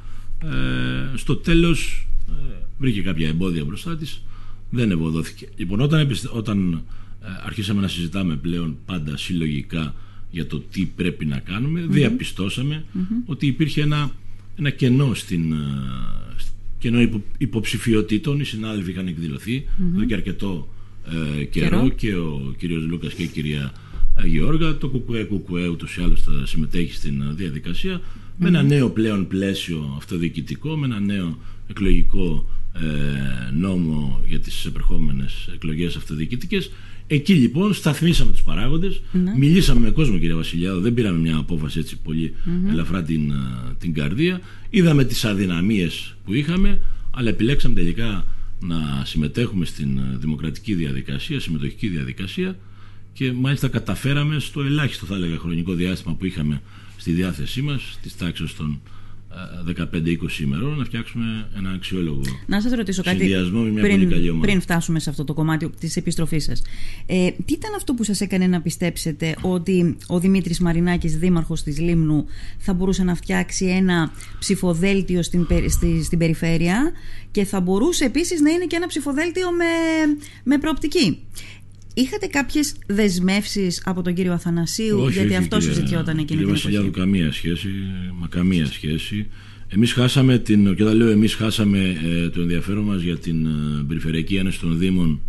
ε, στο τέλος ε, βρήκε κάποια εμπόδια μπροστά της δεν ευωδόθηκε. Λοιπόν, όταν, όταν ε, αρχίσαμε να συζητάμε πλέον πάντα συλλογικά για το τι πρέπει να κάνουμε, διαπιστωσαμε ότι υπήρχε ένα, ένα κενό στην, ε, κενό υποψηφιότητων. Οι συνάδελφοι είχαν εκδηλωθεί εδώ και αρκετό ε, καιρό, και ο κύριος Λούκας και η κυρία Γεώργα. Το ΚΚΕ, ΚΚΕ ούτως ή άλλως θα συμμετέχει στην διαδικασία με ένα νέο πλέον πλαίσιο αυτοδιοικητικό, με ένα νέο εκλογικό ε, νόμο για τις επερχόμενες εκλογές αυτοδιοικητικές εκεί λοιπόν σταθμίσαμε τους παράγοντες. Ναι. μιλήσαμε με κόσμο κύριε Βασιλιάδο δεν πήραμε μια απόφαση έτσι ελαφρά την, ε, την καρδία. Είδαμε τις αδυναμίες που είχαμε αλλά επιλέξαμε τελικά να συμμετέχουμε στην ε, δημοκρατική διαδικασία συμμετοχική διαδικασία και μάλιστα καταφέραμε στο ελάχιστο θα έλεγα χρονικό διάστημα που είχαμε στη διάθεσή μας της τάξης των 15-20 ημερών να φτιάξουμε ένα αξιόλογο να σας ρωτήσω κάτι συνδυασμό με μια πριν, πολύ καλή ομάδα. Πριν φτάσουμε σε αυτό το κομμάτι της επιστροφής σας. Ε, τι ήταν αυτό που σας έκανε να πιστέψετε ότι ο Δημήτρης Μαρινάκης, δήμαρχος της Λίμνου, θα μπορούσε να φτιάξει ένα ψηφοδέλτιο στην, στη, στην περιφέρεια και θα μπορούσε επίσης να είναι και ένα ψηφοδέλτιο με, με προοπτική; Είχατε κάποιες δεσμεύσεις από τον κύριο Αθανασίου; Όχι, γιατί όχι, αυτό κύριε, συζητιόταν εκείνη την εποχή. καμία σχέση, μα καμία σχέση. Εμείς χάσαμε, την, και όταν λέω εμείς χάσαμε ε, το ενδιαφέρον μας για την ε, Περιφερειακή Ένωση των Δήμων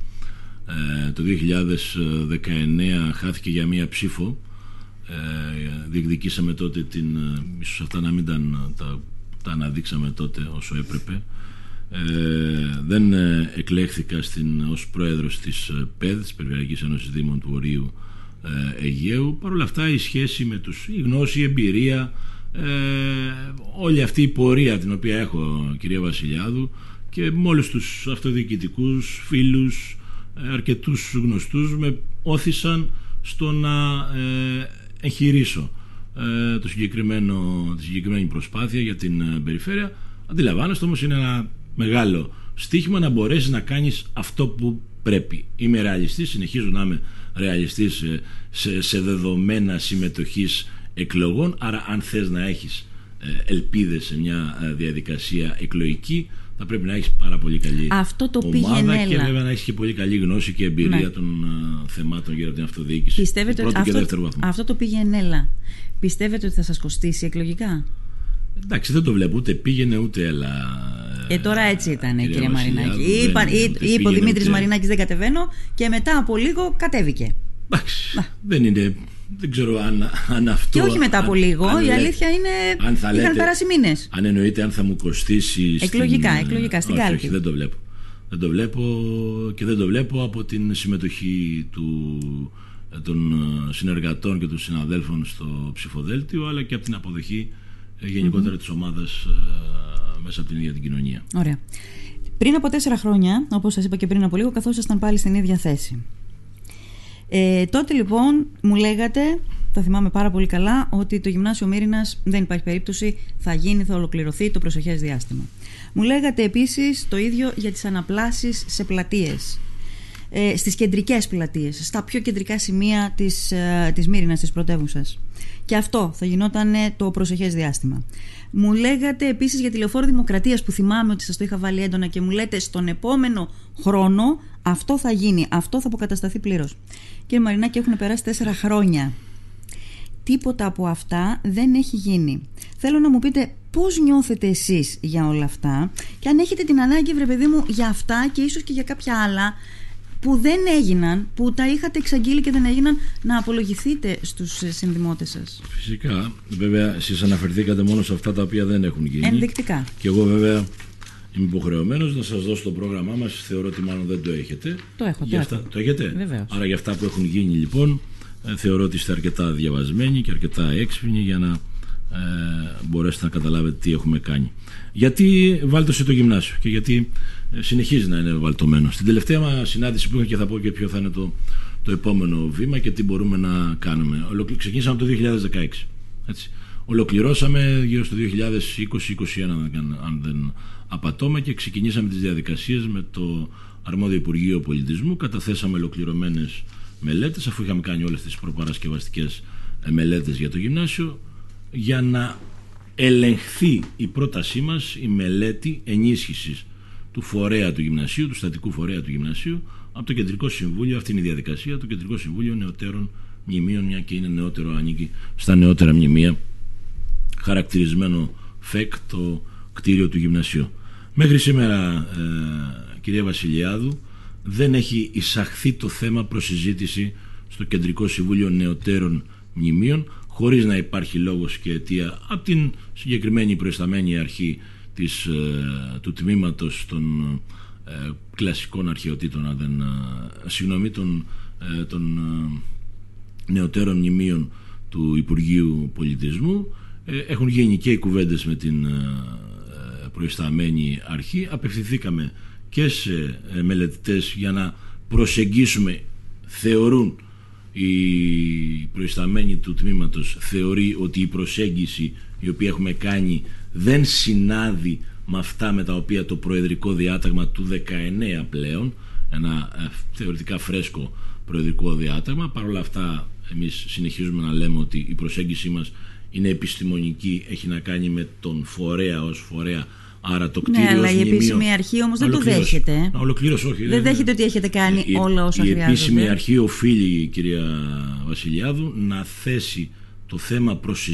ε, το 2019 χάθηκε για μία ψήφο. Ε, διεκδικήσαμε τότε την, ίσως αυτά να μην τα, τα, τα αναδείξαμε τότε όσο έπρεπε ε, δεν ε, εκλέχθηκα στην, ως πρόεδρος της ε, ΠΕΔ, της Περιφερειακής Ένωσης Δήμων του Βορείου ε, Αιγαίου. Παρ' όλα αυτά η σχέση με τους, η γνώση, η εμπειρία, ε, όλη αυτή η πορεία την οποία έχω κυρία Βασιλιάδου και με όλους τους αυτοδιοικητικούς φίλους, αρκετούς γνωστούς με όθησαν στο να ε, εγχειρήσω το συγκεκριμένο, τη συγκεκριμένη προσπάθεια για την περιφέρεια. Αντιλαμβάνεστε όμως είναι ένα μεγάλο στίχημα να μπορέσεις να κάνεις αυτό που πρέπει. Είμαι ρεαλιστής, συνεχίζω να είμαι ρεαλιστής σε, σε, δεδομένα συμμετοχής εκλογών, άρα αν θες να έχεις ε, ελπίδες σε μια ε, διαδικασία εκλογική θα πρέπει να έχεις πάρα πολύ καλή αυτό το ομάδα και βέβαια να έχεις και πολύ καλή γνώση και εμπειρία ναι. των uh, θεμάτων γύρω από την αυτοδιοίκηση. Πιστεύετε ότι αυτό, αυτό το πήγαινε έλα. Πιστεύετε ότι θα σας κοστίσει εκλογικά; Εντάξει, δεν το βλέπω ούτε πήγαινε ούτε έλα. Ε, τώρα έτσι ήταν, κύριε, κύριε Μαρινάκη. Είπα, είπε ο Δημήτρης Μαρινάκης δεν κατεβαίνω και μετά από λίγο κατέβηκε. Εντάξει. Δεν είναι. Δεν ξέρω αν, αν αυτό. Και όχι μετά από λίγο. Αν, η αλήθεια είναι. Αν είχαν περάσει μήνες. Αν εννοείται αν θα μου κοστίσει. Εκλογικά, στην, εκλογικά στην όχι, κάλπη. Όχι, δεν το βλέπω. δεν το βλέπω και δεν το βλέπω από την συμμετοχή του, των συνεργατών και των συναδέλφων στο ψηφοδέλτιο αλλά και από την αποδοχή γενικότερα mm-hmm. της ομάδας μέσα από την ίδια την κοινωνία. Ωραία. Πριν από τέσσερα χρόνια, όπως σας είπα και πριν από λίγο, καθόσασταν πάλι στην ίδια θέση. Ε, τότε λοιπόν μου λέγατε, θα θυμάμαι πάρα πολύ καλά, ότι το γυμνάσιο Μύρινας δεν υπάρχει περίπτωση, θα γίνει, θα ολοκληρωθεί το προσεχές διάστημα. Μου λέγατε επίσης το ίδιο για τις αναπλάσεις σε πλατείες. Ε, στις κεντρικές πλατείες, στα πιο κεντρικά σημεία της, ε, της Μύρινας, της πρωτεύουσας. Και αυτό θα γινόταν το προσεχές διάστημα. Μου λέγατε επίσης για τη λεωφόρο Δημοκρατίας που θυμάμαι ότι σας το είχα βάλει έντονα και μου λέτε στον επόμενο χρόνο αυτό θα γίνει, αυτό θα αποκατασταθεί πλήρως. Κύριε Μαρινάκη έχουν περάσει τέσσερα χρόνια. Τίποτα από αυτά δεν έχει γίνει. Θέλω να μου πείτε πώς νιώθετε εσείς για όλα αυτά; Και αν έχετε την ανάγκη βρε παιδί μου για αυτά και ίσως και για κάποια άλλα που δεν έγιναν, που τα είχατε εξαγγείλει και δεν έγιναν, να απολογηθείτε στους συνδημότες σας. Φυσικά. Βέβαια, εσείς αναφερθήκατε μόνο σε αυτά τα οποία δεν έχουν γίνει. Ενδεικτικά. Και εγώ βέβαια είμαι υποχρεωμένος να σας δώσω το πρόγραμμά μας. Θεωρώ ότι μάλλον δεν το έχετε. Το έχω, το, αυτά, το έχετε; Βεβαίως. Άρα για αυτά που έχουν γίνει λοιπόν, ε, θεωρώ ότι είστε αρκετά διαβασμένοι και αρκετά έξυπνοι για να ε, μπορέσετε να καταλάβετε τι έχουμε κάνει. Γιατί βάλτωσε το γυμνάσιο και γιατί ε, συνεχίζει να είναι βαλτωμένο. Στην τελευταία μας συνάντηση που είχα και θα πω και ποιο θα είναι το, το επόμενο βήμα και τι μπορούμε να κάνουμε. Ξεκίνησαμε το 2016. Έτσι. Ολοκληρώσαμε γύρω στο 2020-2021 αν δεν απατώμε και ξεκινήσαμε τις διαδικασίες με το αρμόδιο Υπουργείο Πολιτισμού. Καταθέσαμε ολοκληρωμένες μελέτες αφού είχαμε κάνει όλες τις προπαρασκευαστικές ε, μελέτες για το γυμνάσιο για να ελεγχθεί η πρότασή μας η μελέτη ενίσχυσης του φορέα του γυμνασίου, του στατικού φορέα του γυμνασίου από το Κεντρικό Συμβούλιο, αυτή είναι η διαδικασία, το Κεντρικό Συμβούλιο Νεωτέρων Μνημείων, μια και είναι νεότερο, ανήκει στα νεότερα μνημεία, χαρακτηρισμένο ΦΕΚ, το κτίριο του γυμνασίου. Μέχρι σήμερα, ε, κυρία Βασιλιάδου, δεν έχει εισαχθεί το θέμα προσυζήτηση στο Κεντρικό Συμβούλιο Νεωτέρων Μνημείων, χωρίς να υπάρχει λόγος και αιτία από την συγκεκριμένη προϊσταμένη αρχή της, ε, του τμήματος των ε, κλασικών αρχαιοτήτων αν δεν, ε, συγγνώμη, των, των νεωτέρων μνημείων του Υπουργείου Πολιτισμού έχουν γίνει και οι κουβέντες με την προϊσταμένη αρχή. Απευθυνθήκαμε και σε μελετητές για να προσεγγίσουμε θεωρούν η προϊσταμένη του τμήματος θεωρεί ότι η προσέγγιση η οποία έχουμε κάνει δεν συνάδει με αυτά με τα οποία το προεδρικό διάταγμα του 19 πλέον ένα ε, θεωρητικά φρέσκο προεδρικό διάταγμα Παρ' όλα αυτά εμείς συνεχίζουμε να λέμε ότι η προσέγγιση μας είναι επιστημονική έχει να κάνει με τον φορέα ως φορέα Άρα το κτίριο ναι, αλλά η επίσημη αρχή όμως δεν το δέχεται. Να ολοκληρώσω, όχι. Δεν δέχεται ότι έχετε κάνει η, όλα όσα η χρειάζονται. Η επίσημη αρχή οφείλει, η κυρία Βασιλιάδου, να θέσει το θέμα προς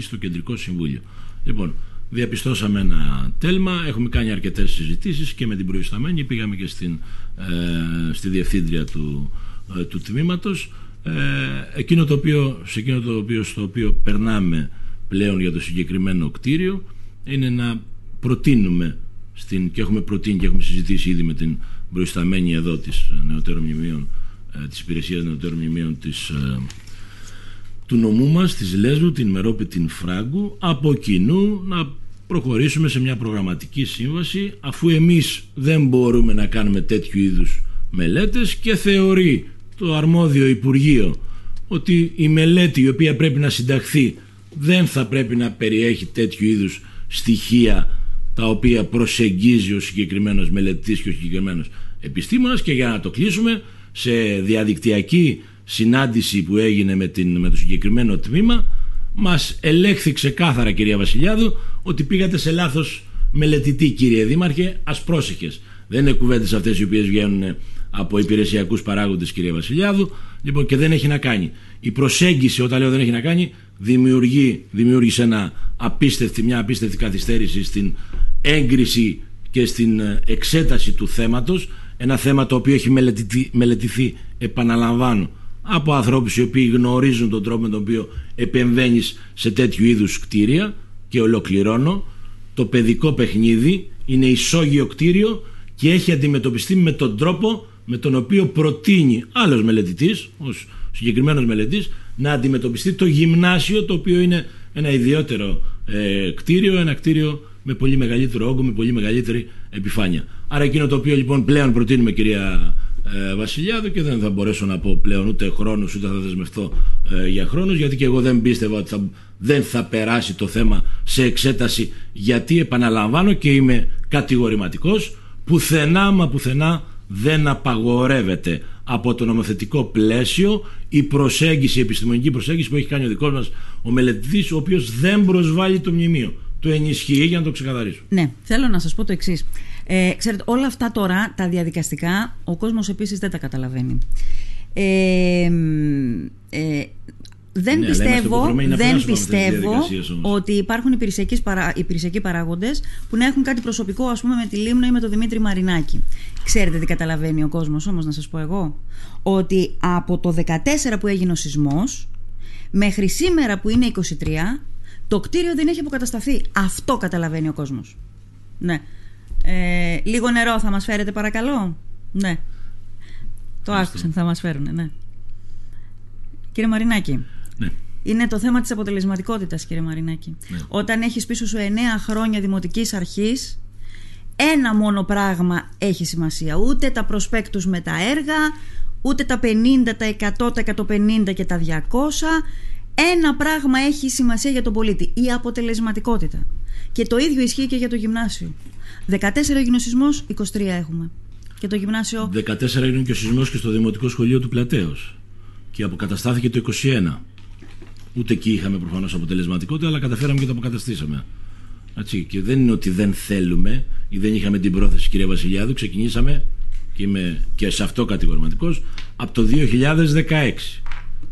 στο Κεντρικό Συμβούλιο. Λοιπόν, διαπιστώσαμε ένα τέλμα, έχουμε κάνει αρκετές συζητήσεις και με την προϊσταμένη πήγαμε και στην, ε, στη διευθύντρια του, ε, του τμήματος. Ε, εκείνο το οποίο, σε εκείνο το οποίο, στο οποίο περνάμε πλέον για το συγκεκριμένο κτίριο είναι να προτείνουμε στην, και έχουμε προτείνει και έχουμε συζητήσει ήδη με την προϊσταμένη εδώ της νεωτέρων μνημείων ε, της υπηρεσίας νεωτέρων μνημείων της, ε, του νομού μας, της Λέσβου, την Μερόπη, την Φράγκου από κοινού να προχωρήσουμε σε μια προγραμματική σύμβαση αφού εμείς δεν μπορούμε να κάνουμε τέτοιου είδους μελέτες και θεωρεί το αρμόδιο Υπουργείο ότι η μελέτη η οποία πρέπει να συνταχθεί δεν θα πρέπει να περιέχει τέτοιου είδους στοιχεία τα οποία προσεγγίζει ο συγκεκριμένος μελετής και ο συγκεκριμένος επιστήμονας. Και για να το κλείσουμε σε διαδικτυακή συνάντηση που έγινε με, την, με το συγκεκριμένο τμήμα μας ελέγχθη ξεκάθαρα κυρία Βασιλιάδου ότι πήγατε σε λάθος μελετητή κύριε Δήμαρχε ας πρόσεχες. Δεν είναι κουβέντες αυτές οι οποίες βγαίνουν από υπηρεσιακούς παράγοντες κυρία Βασιλιάδου. Λοιπόν και δεν έχει να κάνει. Η προσέγγιση όταν λέω δεν έχει να κάνει δημιουργεί, δημιούργησε ένα απίστευτη, μια απίστευτη καθυστέρηση στην έγκριση και στην ε, εξέταση του θέματος. Ένα θέμα το οποίο έχει μελετηθεί, μελετηθεί επαναλαμβάνω από ανθρώπους οι οποίοι γνωρίζουν τον τρόπο με τον οποίο επεμβαίνεις σε τέτοιου είδους κτίρια και ολοκληρώνω το παιδικό παιχνίδι είναι ισόγειο κτίριο και έχει αντιμετωπιστεί με τον τρόπο με τον οποίο προτείνει άλλος μελετητής, ως συγκεκριμένος μελετής, να αντιμετωπιστεί το γυμνάσιο το οποίο είναι ένα ιδιότερο ε, κτίριο, ένα κτίριο με πολύ μεγαλύτερο όγκο, με πολύ μεγαλύτερη επιφάνεια. Άρα εκείνο το οποίο λοιπόν πλέον προτείνουμε κυρία ε, Βασιλιάδου και δεν θα μπορέσω να πω πλέον ούτε χρόνους ούτε θα δεσμευτώ ε, για χρόνους γιατί και εγώ δεν πίστευα ότι θα, δεν θα περάσει το θέμα σε εξέταση γιατί επαναλαμβάνω και είμαι κατηγορηματικός πουθενά μα πουθενά δεν απαγορεύεται από το νομοθετικό πλαίσιο η προσέγγιση, η επιστημονική προσέγγιση που έχει κάνει ο δικός μας ο μελετητής ο οποίος δεν προσβάλλει το μνημείο το ενισχύει για να το ξεκαθαρίσω. Ναι, θέλω να σας πω το εξής. Ε, ξέρετε, όλα αυτά τώρα, τα διαδικαστικά, ο κόσμος επίσης δεν τα καταλαβαίνει. Ε, ε, δεν Ναι, πιστεύω, αλλά είμαστε υποχρεωμένοι να δεν περάσουμε από αυτές τις πιστεύω διαδικασίες όμως. ότι υπάρχουν υπηρεσιακοί, παρα, υπηρεσιακοί παράγοντες που να έχουν κάτι προσωπικό ας πούμε με τη Λίμνο ή με τον Δημήτρη Μαρινάκη. Ξέρετε τι καταλαβαίνει ο κόσμος όμως να σας πω εγώ; Ότι από το 14 που έγινε ο σεισμός μέχρι σήμερα που είναι 23 το κτίριο δεν έχει αποκατασταθεί. Αυτό καταλαβαίνει ο κόσμος. Ναι. Ε, λίγο νερό θα μας φέρετε παρακαλώ; Ναι. Το άκουσαν, θα μας φέρουν, ναι. Κύριε Μαρινάκη, Ναι. είναι το θέμα της αποτελεσματικότητας, κύριε Μαρινάκη. Ναι. Όταν έχεις πίσω σου 9 χρόνια δημοτικής αρχής, ένα μόνο πράγμα έχει σημασία. Ούτε τα προσπέκτους με τα έργα, ούτε τα 50, τα 100, τα 150 και τα 200. Ένα πράγμα έχει σημασία για τον πολίτη, η αποτελεσματικότητα. Και το ίδιο ισχύει και για το γυμνάσιο. 14 έγινε ο σεισμός, 23 έχουμε. Και το γυμνάσιο 14 έγινε και ο σεισμός και στο Δημοτικό Σχολείο του Πλατέως και αποκαταστάθηκε το 21. Ούτε εκεί είχαμε προφανώς αποτελεσματικότητα, αλλά καταφέραμε και το αποκαταστήσαμε. Έτσι, και δεν είναι ότι δεν θέλουμε ή δεν είχαμε την πρόθεση, κυρία Βασιλιάδου. Ξεκινήσαμε και είμαι και σε αυτό κατηγορηματικός από το 2016.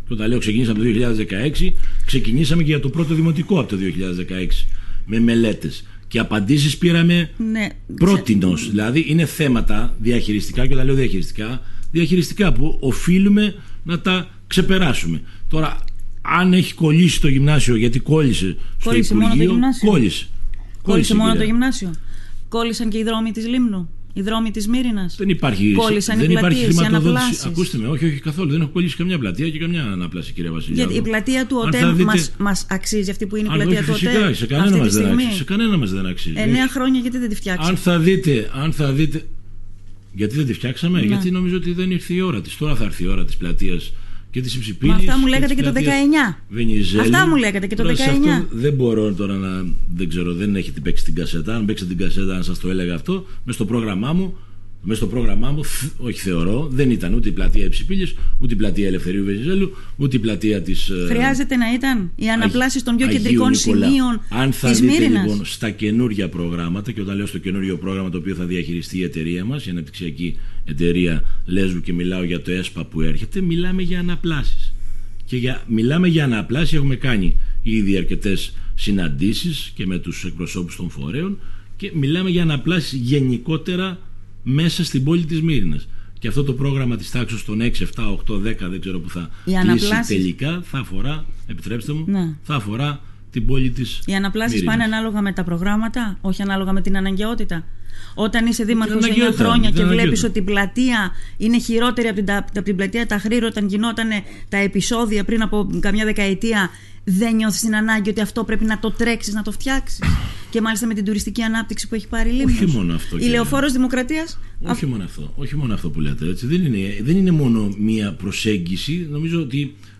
Και όταν λέω ξεκινήσαμε το 2016, ξεκινήσαμε και για το πρώτο δημοτικό από το 2016 με μελέτες. Και απαντήσεις πήραμε ναι, πρότινος. Δηλαδή είναι θέματα διαχειριστικά και όταν λέω διαχειριστικά, διαχειριστικά που οφείλουμε να τα ξεπεράσουμε. Τώρα, αν έχει κολλήσει το γυμνάσιο, γιατί κόλλησε στο Κόλλησε μόνο το Υπουργείο, γυμνάσιο; κόλλησε. Κόλλησε μόνο κυρία. το γυμνάσιο; Κόλλησαν και οι δρόμοι της Λίμνου; Οι δρόμοι της Μύρινας. Δεν υπάρχει, Κόλλησαν δεν οι υπάρχει πλατείες, οι χρηματοδότηση. αναπλάσεις. Ακούστε με, όχι, όχι καθόλου. Δεν έχω κολλήσει καμιά πλατεία και καμιά ανάπλαση, κυρία Βασιλιάδου. Γιατί η πλατεία του Αν θα ΟΤΕΜ δείτε- μας, μας αξίζει αυτή που είναι η Αν πλατεία όχι, του φυσικά, ΟΤΕΜ. σε κανένα αυτή μας τη δεν στιγμή. αξίζει. Σε κανένα μας δεν αξίζει. Εννέα χρόνια γιατί δεν τη φτιάξατε. Αν θα δείτε, αν θα δείτε. Γιατί δεν τη φτιάξαμε, Ναι. γιατί νομίζω ότι δεν ήρθε η ώρα της. Τώρα θα έρθει η ώρα της πλατείας και τη Υψηπήλη. Μα αυτά μου λέγατε και το 19. Βενιζέλου. Αυτά μου λέγατε και το Τώρα, σε 19. αυτό δεν μπορώ τώρα να. Δεν ξέρω, δεν έχετε παίξει την κασέτα. Αν παίξετε την κασέτα, αν σας το έλεγα αυτό, μες στο πρόγραμμά μου. Μέσα στο πρόγραμμά μου, θ- όχι θεωρώ, δεν ήταν ούτε η πλατεία Υψηπήλης, ούτε η πλατεία Ελευθερίου Βενιζέλου, ούτε η πλατεία της. Χρειάζεται να ήταν οι αναπλάσει των πιο Αγίου κεντρικών Νικολάου. σημείων Αν θα τη δείτε Μύρινας. λοιπόν στα καινούργια προγράμματα, και όταν λέω στο καινούργιο πρόγραμμα το οποίο θα διαχειριστεί η εταιρεία μας, η αναπτυξιακή εταιρεία Λέσβου και μιλάω για το ΕΣΠΑ που έρχεται, μιλάμε για αναπλάσεις. Και για, μιλάμε για αναπλάσεις, έχουμε κάνει ήδη αρκετές συναντήσεις και με τους εκπροσώπους των φορέων και μιλάμε για αναπλάσεις γενικότερα μέσα στην πόλη της Μύρινας. Και αυτό το πρόγραμμα της τάξης των 6, 7, 8, 10, δεν ξέρω που θα Οι κλείσει αναπλάσεις. τελικά, θα αφορά, επιτρέψτε μου, Ναι. θα αφορά την πόλη της. Οι αναπλάσει πάνε ανάλογα με τα προγράμματα, όχι ανάλογα με την αναγκαιότητα. Όταν είσαι δήμαρχος 9 αναγκαιότητα, χρόνια την και βλέπεις αναγκαιότητα. ότι η πλατεία είναι χειρότερη από την, τα- από την πλατεία Ταχρήρου όταν γινόταν τα επεισόδια πριν από καμιά δεκαετία, δεν νιώθεις την ανάγκη ότι αυτό πρέπει να το τρέξεις, να το φτιάξεις. Και μάλιστα με την τουριστική ανάπτυξη που έχει πάρει η Λίμνος. Όχι μόνο αυτό, Η κυρία. λεωφόρος Δημοκρατίας. Όχι μόνο αυτό, όχι μόνο αυτό που λέτε. Έτσι. Δεν, είναι, δεν είναι μόνο μία προσέγγιση. Νομίζω ότι ο, ο,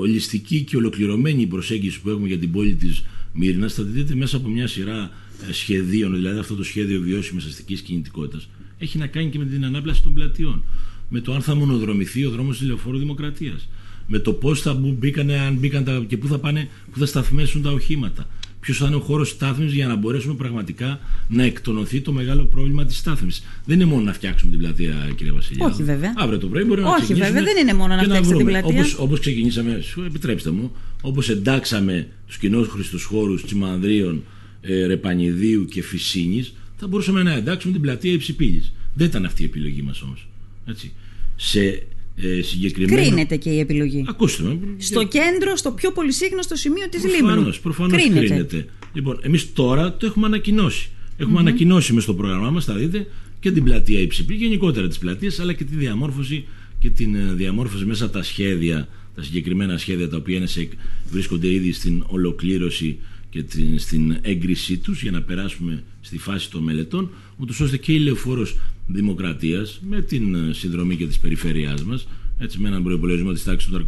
ολιστική και ολοκληρωμένη η προσέγγιση που έχουμε για την πόλη της Μύρινας θα τη δείτε μέσα από μια σειρά ε, σχεδίων, δηλαδή αυτό το σχέδιο βιώσιμης αστικής κινητικότητας έχει να κάνει και με την ανάπλαση των πλατιών. Με το αν θα μονοδρομηθεί ο δρόμος της Λεωφόρου Δημοκρατίας. Με το πώς θα μπουν, μπήκανε, αν μπήκαν τα, και πού θα πάνε, πού θα σταθμέσουν τα οχήματα. Ποιος θα είναι ο χώρος στάθμης για να μπορέσουμε πραγματικά να εκτονωθεί το μεγάλο πρόβλημα της στάθμης. Δεν είναι μόνο να φτιάξουμε την πλατεία, κύριε Βασιλιάδου. Όχι, βέβαια. Αύριο το πρωί μπορεί να Όχι, ξεκινήσουμε βέβαια, δεν είναι μόνο να και φτιάξετε την βρούμε. πλατεία. Όπως, όπως ξεκινήσαμε, σου επιτρέψτε μου, όπως εντάξαμε τους κοινόχρηστους χώρους Τσιμανδρίων, ε, Ρεπανιδίου και Φυσίνης, θα μπορούσαμε να εντάξουμε την πλατεία Υψηπήλης. Δεν ήταν αυτή η επιλογή μας όμως. Έτσι. Σε ε, συγκεκριμένο... Κρίνεται και η επιλογή. Ακούστε με. Στο κέντρο, στο πιο πολυσύγνωστο σημείο της Λίμνου. Προφανώς, προφανώς κρίνεται. Λοιπόν, εμείς τώρα το έχουμε ανακοινώσει. Έχουμε ανακοινώσει μες στο πρόγραμμά μας, θα δείτε, και την πλατεία υψηπή, γενικότερα τις πλατείες, αλλά και τη διαμόρφωση και την ε, διαμόρφωση μέσα από τα σχέδια, τα συγκεκριμένα σχέδια τα οποία είναι σε, βρίσκονται ήδη στην ολοκλήρωση και την, στην έγκρισή τους για να περάσουμε στη φάση των μελετών, ούτως ώστε και η λεωφόρος δημοκρατίας με την ε, συνδρομή και της περιφέρειάς μας, έτσι με έναν προπολογισμό της τάξης των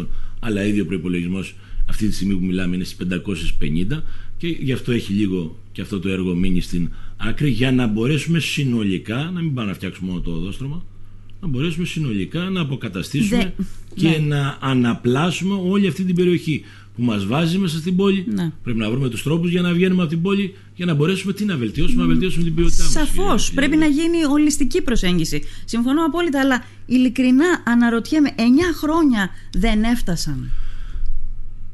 300.000, αλλά ίδιο προπολογισμό αυτή τη στιγμή που μιλάμε είναι στις 550 και γι' αυτό έχει λίγο και αυτό το έργο μείνει στην άκρη για να μπορέσουμε συνολικά, να μην πάμε να φτιάξουμε μόνο το οδόστρωμα, να μπορέσουμε συνολικά να αποκαταστήσουμε και ναι. να αναπλάσουμε όλη αυτή την περιοχή που μας βάζει μέσα στην πόλη. Ναι. Πρέπει να βρούμε τους τρόπους για να βγαίνουμε από την πόλη για να μπορέσουμε τι να βελτιώσουμε, να βελτιώσουμε την ποιότητά μας. Σαφώς. Πρέπει να γίνει ολιστική προσέγγιση. Συμφωνώ απόλυτα, αλλά ειλικρινά αναρωτιέμαι, 9 χρόνια δεν έφτασαν.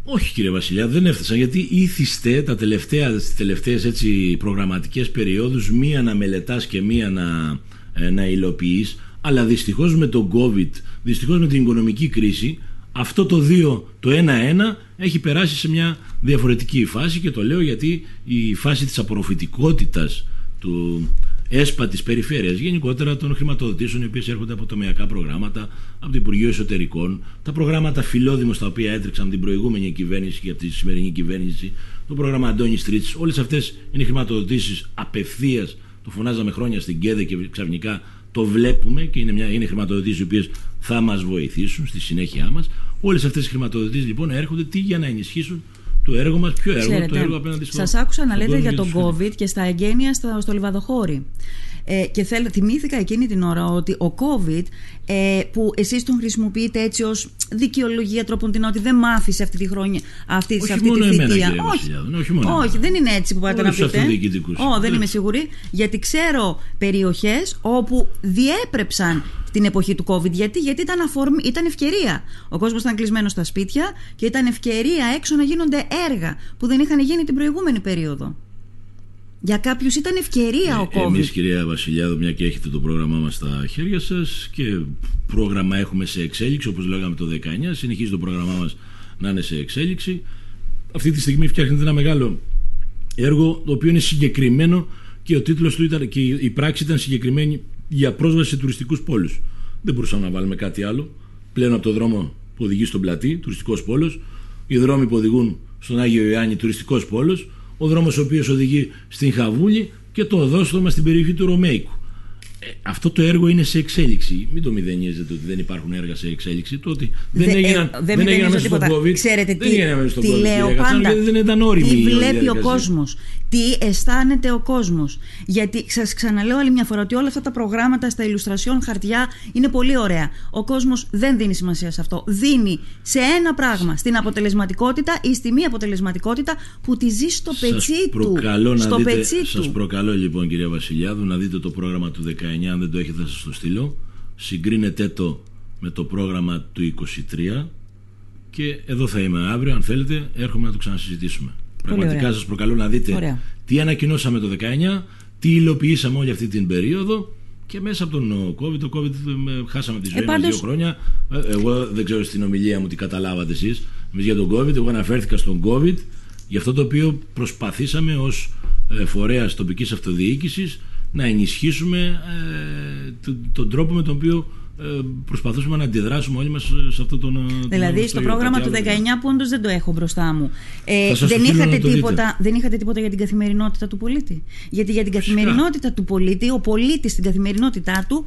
Όχι κύριε Βασιλιά, δεν έφτασαν γιατί ήθιστε τα τελευταία, τις τελευταίες έτσι προγραμματικές περιόδους μία να μελετάς και μία να, ε, να υλοποιείς αλλά δυστυχώς με τον COVID, δυστυχώς με την οικονομική κρίση αυτό το 2, το 1-1 έχει περάσει σε μια διαφορετική φάση και το λέω γιατί η φάση της απορροφητικότητας του ΕΣΠΑ της περιφέρειας, γενικότερα των χρηματοδοτήσεων οι οποίες έρχονται από τομεακά προγράμματα, από το Υπουργείο Εσωτερικών, τα προγράμματα φιλόδημος τα οποία έτρεξαν την προηγούμενη κυβέρνηση και από τη σημερινή κυβέρνηση, το πρόγραμμα Αντώνη Τρίτς, όλες αυτές είναι χρηματοδοτήσεις απευθείας, το φωνάζαμε χρόνια στην ΚΕΔΕ και ξαφνικά το βλέπουμε και είναι, μια, είναι χρηματοδοτήσεις οι οποίες θα μας βοηθήσουν στη συνέχεια μας. Όλες αυτές οι χρηματοδοτήσεις λοιπόν έρχονται τι για να ενισχύσουν το έργο μας, ποιο έργο, Ξέρετε, το έργο απέναντι στο Σας άκουσα να λέτε για τον COVID και στα εγγένεια στο, στο Λιβαδοχώρι. Ε, και θέλ, θυμήθηκα εκείνη την ώρα ότι ο COVID ε, που εσείς τον χρησιμοποιείτε έτσι ως δικαιολογία τρόπον την ότι δεν μάθησε αυτή τη χρόνια αυτή, όχι σε αυτή μόνο τη θητεία. Εμένα, όχι, όχι, μόνο όχι δεν είναι έτσι που πάτε να πείτε. Όχι, δεν είμαι σίγουρη. Γιατί ξέρω περιοχές όπου διέπρεψαν την εποχή του COVID. Γιατί, Γιατί ήταν, αφορμ... ήταν ευκαιρία. Ο κόσμος ήταν κλεισμένος στα σπίτια και ήταν ευκαιρία έξω να γίνονται έργα που δεν είχαν γίνει την προηγούμενη περίοδο. Για κάποιους ήταν ευκαιρία ο COVID. Εμείς, κυρία Βασιλιάδο, μια και έχετε το πρόγραμμά μας στα χέρια σας και πρόγραμμα έχουμε σε εξέλιξη, όπως λέγαμε το 19, συνεχίζει το πρόγραμμά μας να είναι σε εξέλιξη. Αυτή τη στιγμή φτιάχνεται ένα μεγάλο έργο, το οποίο είναι συγκεκριμένο και ο τίτλος του ήταν και η πράξη ήταν συγκεκριμένη για πρόσβαση σε τουριστικούς πόλους. Δεν μπορούσαμε να βάλουμε κάτι άλλο. Πλέον από το δρόμο που οδηγεί στον πλατή, τουριστικός πόλος, οι δρόμοι που οδηγούν στον Άγιο Ιωάννη, τουριστικός πόλος, ο δρόμος ο οποίος οδηγεί στην Χαβούλη και το οδόστρωμα στην περιοχή του Ρωμαϊκού. Ε, αυτό το έργο είναι σε εξέλιξη. Μην το μηδενίζετε ότι δεν υπάρχουν έργα σε εξέλιξη. Το ότι δεν, δεν έγιναν, ε, δεν, δεν έγιναν μέσα στον COVID. Ξέρετε δεν τι, έγιναν στον τι COVID. λέω πάντα. Δεν ήταν όριμη τι βλέπει ο κόσμος. Τι αισθάνεται ο κόσμος. Γιατί σας ξαναλέω άλλη μια φορά ότι όλα αυτά τα προγράμματα στα ηλουστρασιόν χαρτιά είναι πολύ ωραία. Ο κόσμος δεν δίνει σημασία σε αυτό. Δίνει σε ένα πράγμα, στην αποτελεσματικότητα ή στη μη αποτελεσματικότητα που τη ζει στο πετσί του. Στο πετσί Σας προκαλώ λοιπόν κυρία Βασιλιάδου να δείτε το πρόγραμμα του 19 αν δεν το έχετε θα σας το στείλω συγκρίνετε το με το πρόγραμμα του 23 και εδώ θα είμαι αύριο αν θέλετε έρχομαι να το ξανασυζητήσουμε πραγματικά σας προκαλώ να δείτε τι ανακοινώσαμε το 19 τι υλοποιήσαμε όλη αυτή την περίοδο και μέσα από τον COVID, το COVID χάσαμε τη ζωή ε, μας δύο χρόνια. Ε, εγώ δεν ξέρω στην ομιλία μου τι καταλάβατε εσείς. Εμείς για τον COVID, εγώ αναφέρθηκα στον COVID για αυτό το οποίο προσπαθήσαμε ως ε, φορέας τοπικής αυτοδιοίκησης να ενισχύσουμε ε, τον, τρόπο με τον οποίο ε, προσπαθούσαμε να αντιδράσουμε όλοι μας σε αυτό τον Δηλαδή τον στο πρόγραμμα του 19 που όντως δεν το έχω μπροστά μου ε, δεν, είχατε τίποτα, δεν είχατε τίποτα για την καθημερινότητα του πολίτη; Γιατί για την καθημερινότητα του πολίτη ο πολίτης στην καθημερινότητά του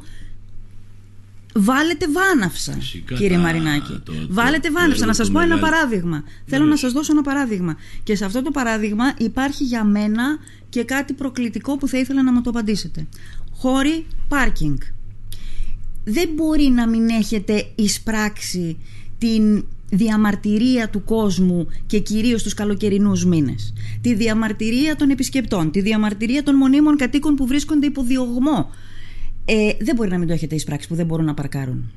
Βάλετε βάναυσα, Φυσικά, κύριε Μαρινάκη. Το, Βάλετε βάναυσα. Να σας πω ένα παράδειγμα. Θέλω να σας δώσω ένα παράδειγμα. Και σε αυτό το παράδειγμα υπάρχει για μένα και κάτι προκλητικό που θα ήθελα να μου το απαντήσετε. Χώροι πάρκινγκ. Δεν μπορεί να μην έχετε εισπράξει την διαμαρτυρία του κόσμου και κυρίως τους καλοκαιρινούς μήνες. Τη διαμαρτυρία των επισκεπτών, τη διαμαρτυρία των μονίμων κατοίκων που βρίσκονται υπό διωγμό ε, δεν μπορεί να μην το έχετε εισπράξει που δεν μπορούν να παρκάρουν.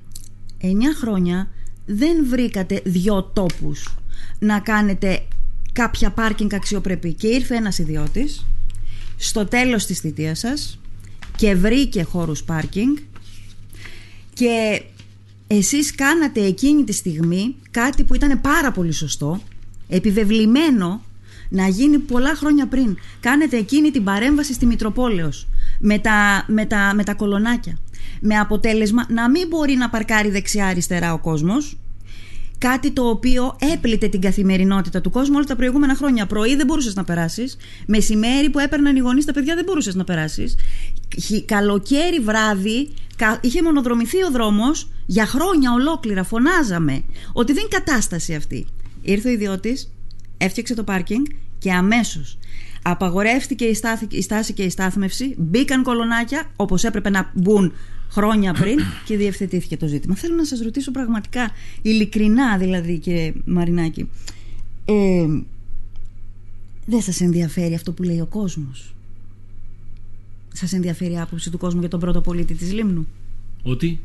Εννιά χρόνια δεν βρήκατε δυο τόπους να κάνετε κάποια πάρκινγκ αξιοπρεπή και ήρθε ένας ιδιώτης στο τέλος της θητείας σας και βρήκε χώρους πάρκινγκ και εσείς κάνατε εκείνη τη στιγμή κάτι που ήταν πάρα πολύ σωστό επιβεβλημένο να γίνει πολλά χρόνια πριν. Κάνετε εκείνη την παρέμβαση στη Μητροπόλεως με τα, με τα, με τα κολονάκια. Με αποτέλεσμα να μην μπορεί να παρκάρει δεξιά-αριστερά ο κόσμος Κάτι το οποίο έπλητε την καθημερινότητα του κόσμου όλα τα προηγούμενα χρόνια. Πρωί δεν μπορούσες να περάσεις. Μεσημέρι που έπαιρναν οι γονείς τα παιδιά δεν μπορούσες να περάσεις. Καλοκαίρι βράδυ είχε μονοδρομηθεί ο δρόμος για χρόνια ολόκληρα. Φωνάζαμε ότι δεν είναι κατάσταση αυτή. Ήρθε ο ιδιώτης, έφτιαξε το πάρκινγκ και αμέσως απαγορεύτηκε η, η στάση και η στάθμευση. Μπήκαν κολονάκια όπως έπρεπε να μπουν χρόνια πριν και διευθετήθηκε το ζήτημα. Θέλω να σας ρωτήσω πραγματικά, ειλικρινά δηλαδή κύριε Μαρινάκη, ε, δεν σας ενδιαφέρει αυτό που λέει ο κόσμος; Σας ενδιαφέρει η άποψη του κόσμου για τον πρώτο πολίτη της Λίμνου; Ότι;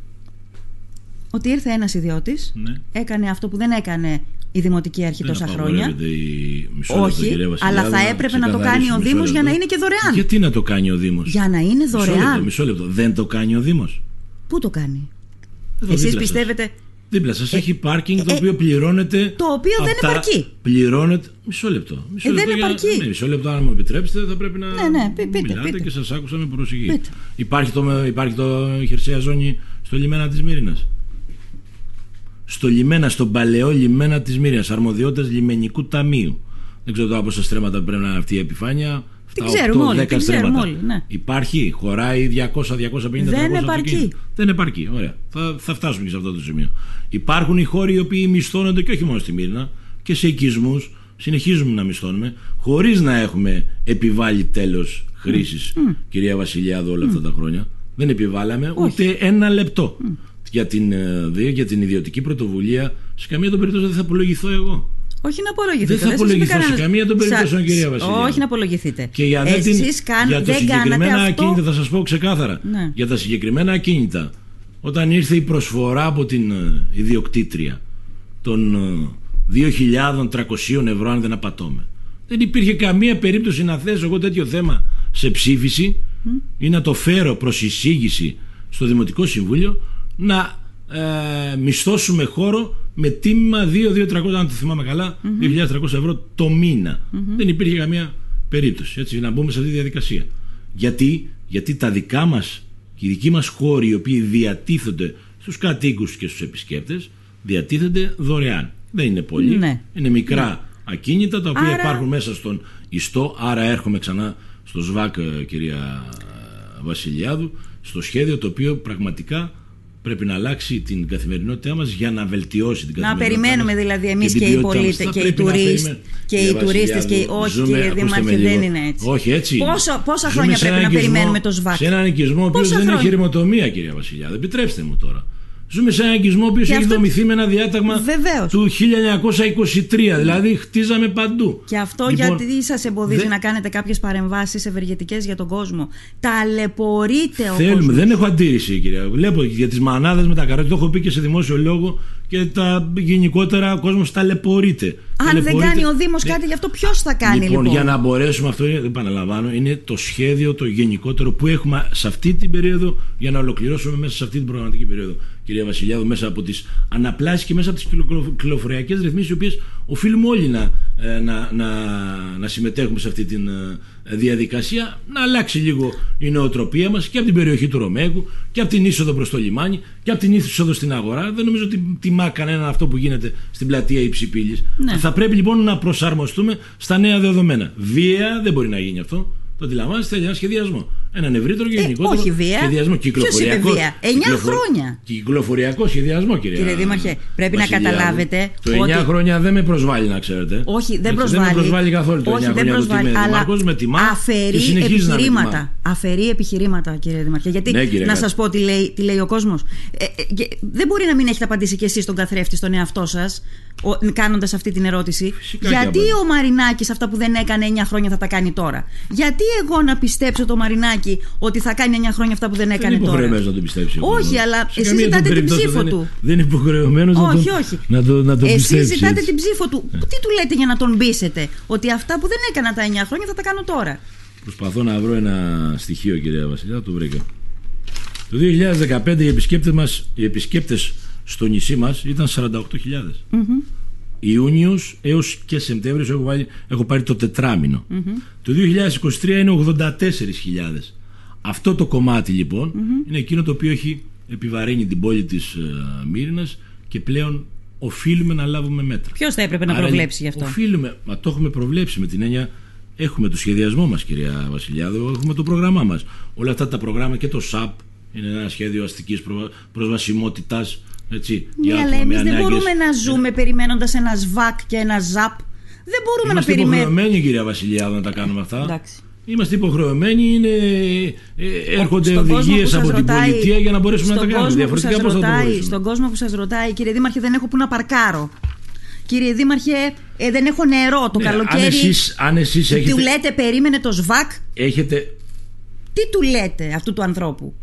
Ότι ήρθε ένας ιδιώτης, ναι. έκανε αυτό που δεν έκανε η Δημοτική Αρχή δεν τόσα χρόνια. Η... Όχι, αλλά θα έπρεπε να το κάνει ο Δήμος για να είναι και δωρεάν. Γιατί να το κάνει ο Δήμος; Για να είναι δωρεάν. Μισό λεπτό, μισό λεπτό. Δεν το κάνει ο Δήμος; Πού το κάνει; Εσείς πιστεύετε. Δίπλα σας ε, έχει πάρκινγκ το ε, οποίο πληρώνεται. Το οποίο δεν επαρκεί. Πληρώνεται. Μισό λεπτό. Μισό ε, λεπτό δεν επαρκεί. Ναι, μισό λεπτό, αν μου επιτρέψετε, θα πρέπει να. Ναι, ναι, πείτε, μιλάτε πείτε. και σας άκουσα με προσοχή. Υπάρχει το, υπάρχει το χερσαία ζώνη στο λιμένα της Μύρινας. Στο λιμένα, στον παλαιό λιμένα της Μύρινα. Αρμοδιότητε λιμενικού ταμείου. Δεν ξέρω τώρα πόσα στρέμματα πρέπει να είναι αυτή η επιφάνεια. Την ξέρουμε όλοι, την ξέρουμε όλοι ναι. Υπάρχει, χωράει 200, 250, 300 Δεν επαρκεί. Δεν επαρκεί, ωραία. Θα, θα φτάσουμε και σε αυτό το σημείο. Υπάρχουν οι χώροι οι οποίοι μισθώνονται και όχι μόνο στη Μύρνα και σε οικισμούς. Συνεχίζουμε να μισθώνουμε χωρίς να έχουμε επιβάλει τέλος χρήσης, mm. κυρία Βασιλιάδου, όλα αυτά τα χρόνια. Δεν επιβάλαμε ούτε ένα λεπτό. Για την, ε, για την ιδιωτική πρωτοβουλία, σε καμία των περιπτώσεων δεν θα απολογηθώ εγώ. Όχι να απολογηθείτε. Δεν θα απολογηθώ σε καμία των περιπτώσεων, κυρία Βασιλιά. Όχι να απολογηθείτε. Και για, Εσείς καν, για τα συγκεκριμένα ακίνητα, θα σας πω ξεκάθαρα. Ναι. Για τα συγκεκριμένα ακίνητα, όταν ήρθε η προσφορά από την ε, ιδιοκτήτρια των 2.300 ε, ευρώ, αν δεν απατώμε, δεν υπήρχε καμία περίπτωση να θέσω εγώ τέτοιο θέμα σε ψήφιση ή να το φέρω προς εισήγηση στο Δημοτικό Συμβούλιο να ε, μισθώσουμε χώρο με τίμημα 2-2-300, αν το θυμάμαι καλά, 2.300 ευρώ το μήνα. Δεν υπήρχε καμία περίπτωση έτσι, να μπούμε σε αυτή τη διαδικασία. Γιατί, Γιατί τα δικά μας και οι δικοί μας χώροι, οι οποίοι διατίθενται στους κατοίκους και στους επισκέπτες, διατίθενται δωρεάν. Δεν είναι πολύ. Ναι. Είναι μικρά ναι. ακίνητα τα οποία υπάρχουν μέσα στον ιστό. Άρα έρχομαι ξανά στο ΣΒΑΚ, κυρία Βασιλιάδου, στο σχέδιο το οποίο πραγματικά πρέπει να αλλάξει την καθημερινότητά μας για να βελτιώσει την καθημερινότητά Να περιμένουμε μας δηλαδή εμείς και, και οι πολίτες και οι τουρίστες και οι τουρίστες και οι... Όχι κύριε Δήμαρχε δεν είναι έτσι. Όχι έτσι. Πόσο, πόσα χρόνια πρέπει να περιμένουμε το ΣΒΑΚ. Σε έναν οικισμό ο οποίος δεν έχει ρημοτομία κυρία Βασιλιάδου. Επιτρέψτε μου τώρα. Ζούμε σε έναν οικισμό που έχει δομηθεί με ένα διάταγμα Βεβαίως. του 1923. Δηλαδή χτίζαμε παντού. Και αυτό λοιπόν, γιατί σας εμποδίζει δε... να κάνετε κάποιες παρεμβάσεις ευεργετικές για τον κόσμο. Ταλαιπωρείτε ο Θέλουμε, δεν έχω αντίρρηση, κυρία. Βλέπω για τις μανάδες με τα καρότια, το έχω πει και σε δημόσιο λόγο και τα γενικότερα ο κόσμος ταλαιπωρείται. Αν ταλαιπωρείται. δεν κάνει ο Δήμος ναι. κάτι γι' αυτό, ποιος θα κάνει λοιπόν, λοιπόν; για να μπορέσουμε αυτό, δεν επαναλαμβάνω, είναι το σχέδιο το γενικότερο που έχουμε σε αυτή την περίοδο για να ολοκληρώσουμε μέσα σε αυτή την προγραμματική περίοδο κυρία Βασιλιάδου, μέσα από τις αναπλάσεις και μέσα από τις κυκλοφοριακές ρυθμίσεις, οι οποίες οφείλουμε όλοι να, ε, να, να, να συμμετέχουμε σε αυτή τη ε, διαδικασία, να αλλάξει λίγο η νοοτροπία μας και από την περιοχή του Ρωμαίκου και από την είσοδο προς το λιμάνι και από την είσοδο στην αγορά. Δεν νομίζω ότι τιμά κανένα αυτό που γίνεται στην πλατεία Υψηπήλη. Ναι. Θα πρέπει λοιπόν να προσαρμοστούμε στα νέα δεδομένα. Βία δεν μπορεί να γίνει αυτό. Το αντιλαμβάνεστε, θέλει ένα σχεδιασμό. Έναν ευρύτερο και γενικότερο ε, όχι βία. σχεδιασμό. Κυκλοφοριακό. Ποιος είπε βία; 9 χρόνια. Κυκλοφοριακό σχεδιασμό, κυρία. Κύριε Δήμαρχε, πρέπει να καταλάβετε. Το 9 ότι... χρόνια δεν με προσβάλλει, να ξέρετε. Όχι, δεν προσβάλλει. Δεν με προσβάλλει καθόλου το 9 όχι, χρόνια. Δεν προσβάλλει, το αλλά με τιμά αφαιρεί και επιχειρήματα. Αφαιρεί επιχειρήματα, κύριε Δήμαρχε. Γιατί ναι, κύριε να σας πω τι λέει, τι λέει ο κόσμος. Ε, ε, δεν μπορεί να μην έχετε απαντήσει κι εσείς στον καθρέφτη στον εαυτό σας κάνοντας αυτή την ερώτηση. Φυσικά γιατί ο Μαρινάκης αυτά που δεν έκανε 9 χρόνια θα τα κάνει τώρα; Γιατί εγώ να πιστέψω το Μαρινάκη ότι θα κάνει 9 χρόνια αυτά που δεν έκανε δεν τώρα; Δεν είναι να το πιστέψει. Όχι, αλλά εσείς ζητάτε την ψήφο του. Δεν είναι υποχρεωμένος να, τον, όχι. να το, να το Εσείς ζητάτε την ψήφο του. Ε. Τι του λέτε για να τον πείσετε, Ότι αυτά που δεν έκανα τα 9 χρόνια θα τα κάνω τώρα. Προσπαθώ να βρω ένα στοιχείο, κυρία Βασιλιά, το βρήκα. Το 2015 οι επισκέπτες, μας, οι επισκέπτες στο νησί μας ήταν 48.000. Mm-hmm. Ιούνιος έως και Σεπτέμβριος έχω, έχω πάρει το τετράμινο. Το 2023 είναι 84.000. Αυτό το κομμάτι λοιπόν είναι εκείνο το οποίο έχει επιβαρύνει την πόλη της ε, Μύρινας και πλέον οφείλουμε να λάβουμε μέτρα. Ποιος θα έπρεπε να Άρα, προβλέψει γι' αυτό; Οφείλουμε, μα το έχουμε προβλέψει με την έννοια έχουμε το σχεδιασμό μας κυρία Βασιλιάδου, έχουμε το πρόγραμμά μας. Όλα αυτά τα προγράμματα και το ΣΑΠ είναι ένα σχέδιο αστικής προ- προσβασιμότητας έτσι, Ναι, για αλλά άτομα με εμείς δεν ανάγκες. μπορούμε να ζούμε περιμένοντας ένα ΣΒΑΚ και ένα ΖΑΠ. Δεν μπορούμε Είμαστε να περιμένουμε. υποχρεωμένοι κυρία Βασιλιάδου να τα κάνουμε αυτά. Εντάξει. Είμαστε υποχρεωμένοι, είναι, ε, έρχονται Στον κόσμο οδηγίες που σας από την ρωτάει- πολιτεία για να μπορέσουμε να τα στον κάνουμε. κόσμο που Διαφορετικά σας πώς θα το ρωτάει- μπορέσουμε. Στον κόσμο που σας ρωτάει, κύριε Δήμαρχε, δεν έχω που να παρκάρω. Κύριε Δήμαρχε, ε, δεν έχω νερό το Ναι, καλοκαίρι. Αν εσείς, αν εσείς Του έχετε, λέτε, περίμενε το ΣΒΑΚ. έχετε Τι του λέτε αυτού του ανθρώπου;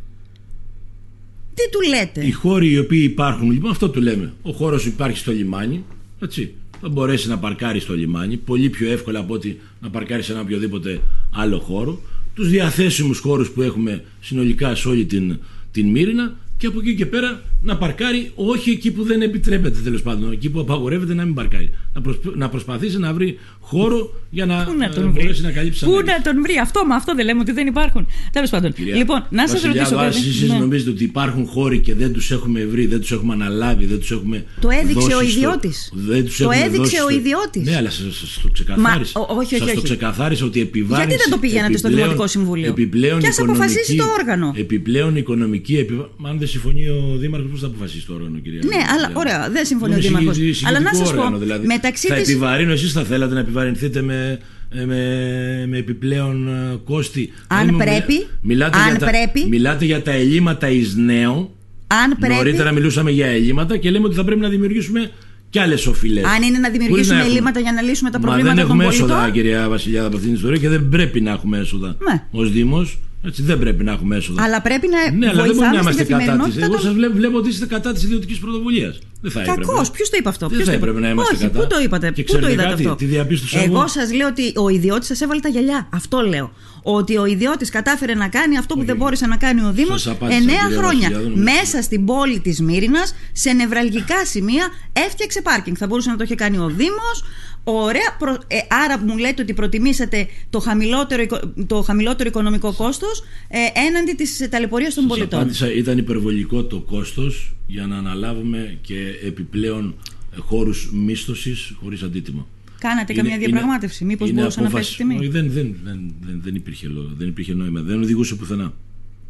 Τι του λέτε; οι χώροι οι οποίοι υπάρχουν, λοιπόν αυτό του λέμε. Ο χώρος υπάρχει στο λιμάνι, έτσι. Θα μπορέσει να παρκάρει στο λιμάνι πολύ πιο εύκολα από ότι να παρκάρει σε ένα οποιοδήποτε άλλο χώρο. Τους διαθέσιμους χώρους που έχουμε συνολικά σε όλη την, την Μύρινα και από εκεί και πέρα να παρκάρει όχι εκεί που δεν επιτρέπεται τέλος πάντων, εκεί που απαγορεύεται να μην παρκάρει. Να, προσπ- να προσπαθήσει να βρει χώρο για να, Πού να ε, τον βρει; μπορέσει να καλύψει τις Πού ανάγκες. να τον βρει; Αυτό με αυτό δεν λέμε ότι δεν υπάρχουν. Τέλος πάντων. Κυρία λοιπόν, να σας Βασιλιάδου, ρωτήσω αν κάτι. εσείς Ναι. νομίζετε ότι υπάρχουν χώροι και δεν τους έχουμε βρει, δεν τους έχουμε αναλάβει, δεν τους έχουμε Το έδειξε δώσει ο στο- ιδιώτης. δεν τους Το έχουμε έδειξε δώσει ο στο- ιδιώτης. Ναι, αλλά σας, σας το ξεκαθάρισα. Μα, ο- όχι, όχι, Σας το όχι. ξεκαθάρισα ότι επιβάρυνση... Γιατί δεν το πηγαίνατε στο επιπλέον- Δημοτικό Συμβούλιο; Επιπλέον Και ας αποφασίσει οικονομική- το όργανο. Επιπλέον οικονομική... Επιβα... Μα αν δεν συμφωνεί ο Δήμαρχος, πώς θα αποφασίσει το όργανο, κυρία Ναι, αλλά Βασιλιάδου. ωραία, δεν συμφωνεί ο Είναι Δήμαρχος. συγκεκριτικό Αλλά να σας πω, όργανο, δηλαδή. μεταξύ θα της- επιβαρύνω, εσείς θα θέλατε να επιβαρυνθείτε με, ε, με, με επιπλέον ε, κόστη. Αν Δεν μου- πρέπει, μιλάτε αν για τα, πρέπει. μιλάτε για τα ελλείμματα εις νέο. Αν πρέπει. Νωρίτερα μιλούσαμε για ελλείμματα και λέμε ότι θα πρέπει να δημιουργήσουμε κι άλλες οφειλές. Αν είναι να δημιουργήσουμε ελλείμματα για να λύσουμε τα Μα προβλήματα δεν των έχουμε πολιτών. έσοδα, κυρία Βασιλιάδα, από αυτήν την ιστορία και δεν πρέπει να έχουμε έσοδα. Ναι. Ω Δήμος, έτσι δεν πρέπει να έχουμε έσοδα. Αλλά πρέπει να ναι, αλλά δεν μπορεί να βοηθάμε είμαστε στην κατά τη. καθημερινότητα Εγώ των- σας βλέπω, βλέπω ότι είστε κατά της ιδιωτικής πρωτοβουλίας. Δεν θα έπρεπε. Κακώ. Ποιος το είπε αυτό; Δεν Ποιος θα το είπε; έπρεπε να είμαστε Όχι, κατά. Πού το είπατε, Και πού το ξέρετε είδατε κάτι, αυτό; τι διαπίστωσα εγώ εγώ; σας λέω ότι ο ιδιώτης σας έβαλε τα γυαλιά. Αυτό λέω. Ότι ο ιδιώτης κατάφερε να κάνει αυτό που δεν μπόρεσε να κάνει ο Δήμος Σας απάντησα, 9 κυρία χρόνια. Βασιλιάδου, νομίζω. Μέσα στην πόλη της Μύρινας, σε νευραλγικά σημεία, έφτιαξε πάρκινγκ. Θα μπορούσε να το είχε κάνει ο Δήμος. Ωραία. Προ- ε, άρα μου λέτε ότι προτιμήσατε το χαμηλότερο, οικο- το χαμηλότερο οικονομικό κόστος ε, έναντι της ταλαιπωρίας των Σας πολιτών. απάντησα, ήταν υπερβολικό το κόστος για να αναλάβουμε και επιπλέον ε, χώρους μίσθωσης χωρίς αντίτιμο. Κάνατε Είναι- καμία είναι- διαπραγμάτευση, μήπως είναι μπορούσε να απόφαση- πέσει τιμή; Όχι, δεν, δεν, δεν, δεν, δεν, υπήρχε, λο- δεν υπήρχε νόημα, δεν οδηγούσε πουθενά.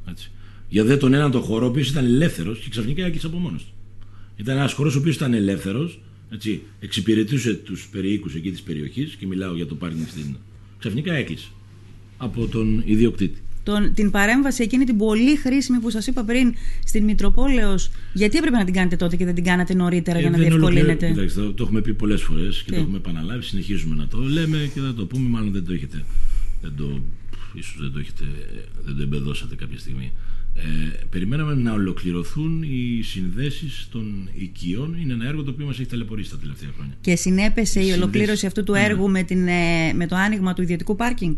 Έτσι. Για δε τον έναν τον χώρο, ο οποίος ήταν ελεύθερος και ξαφνικά έκλεισε από μόνος του. Ήταν ένας χώρος ο οποίος ήταν ελεύθερος, εξυπηρετούσε τους περιοίκους εκεί της περιοχής και μιλάω για το πάρκινγκ στην. Ξαφνικά έκλεισε από τον ιδιοκτήτη. τον, την παρέμβαση εκείνη την πολύ χρήσιμη που σας είπα πριν στην Μητροπόλεως γιατί έπρεπε να την κάνετε τότε και δεν την κάνατε νωρίτερα για να Ε, δεν διευκολύνετε; ολοκληρω- Κοιτάξτε, το, το έχουμε πει πολλές φορές και Τι; το έχουμε επαναλάβει. Συνεχίζουμε να το λέμε και θα το πούμε. Μάλλον δεν το έχετε. Δεν το, ίσως δεν το έχετε. Δεν το εμπεδώσατε κάποια στιγμή. Ε, περιμέναμε να ολοκληρωθούν οι συνδέσεις των οικειών. Είναι ένα έργο το οποίο μας έχει ταλαιπωρήσει τα τελευταία χρόνια. και συνέπεσε η Συνδέσεις. ολοκλήρωση αυτού του Ναι. έργου με, την, ε, με το άνοιγμα του ιδιωτικού πάρκινγκ;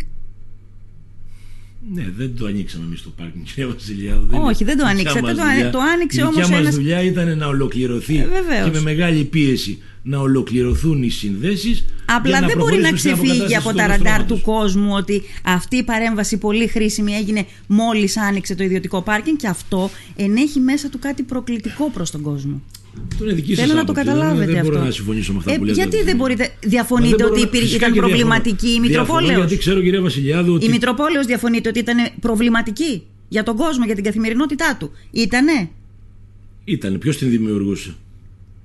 Ναι, δεν το ανοίξαμε εμείς το πάρκινγκ, κυρία Βασιλιάδου. Δεν Όχι, είναι δεν το δικιά ανοίξατε, μας το α- δουλειά. το άνοιξε Η όμως δικιά μας ένας- δουλειά ήταν να ολοκληρωθεί Ε, βεβαίως. και με μεγάλη πίεση να ολοκληρωθούν οι συνδέσεις. Απλά δεν μπορεί να ξεφύγει από τα ραντάρ του κόσμου. κόσμου ότι αυτή η παρέμβαση πολύ χρήσιμη έγινε μόλις άνοιξε το ιδιωτικό πάρκινγκ και αυτό ενέχει μέσα του κάτι προκλητικό προς τον κόσμο. Αυτό είναι δική Θέλω σας να το άποψη. καταλάβετε δεν αυτό. μπορώ να συμφωνήσω με αυτά Ε, που λέτε. γιατί δεν μπορείτε, Μα διαφωνείτε δεν μπορώ ότι να- υπήρχε, φυσικά ήταν και διαφωνώ. προβληματική η Διαφωνώ Μητροπόλεως; Γιατί ξέρω, κυρία Βασιλιάδου, ότι Η Μητροπόλεως διαφωνείτε ότι ήταν προβληματική για τον κόσμο, για την καθημερινότητά του. Ήτανε; ήταν. Ποιος την δημιουργούσε;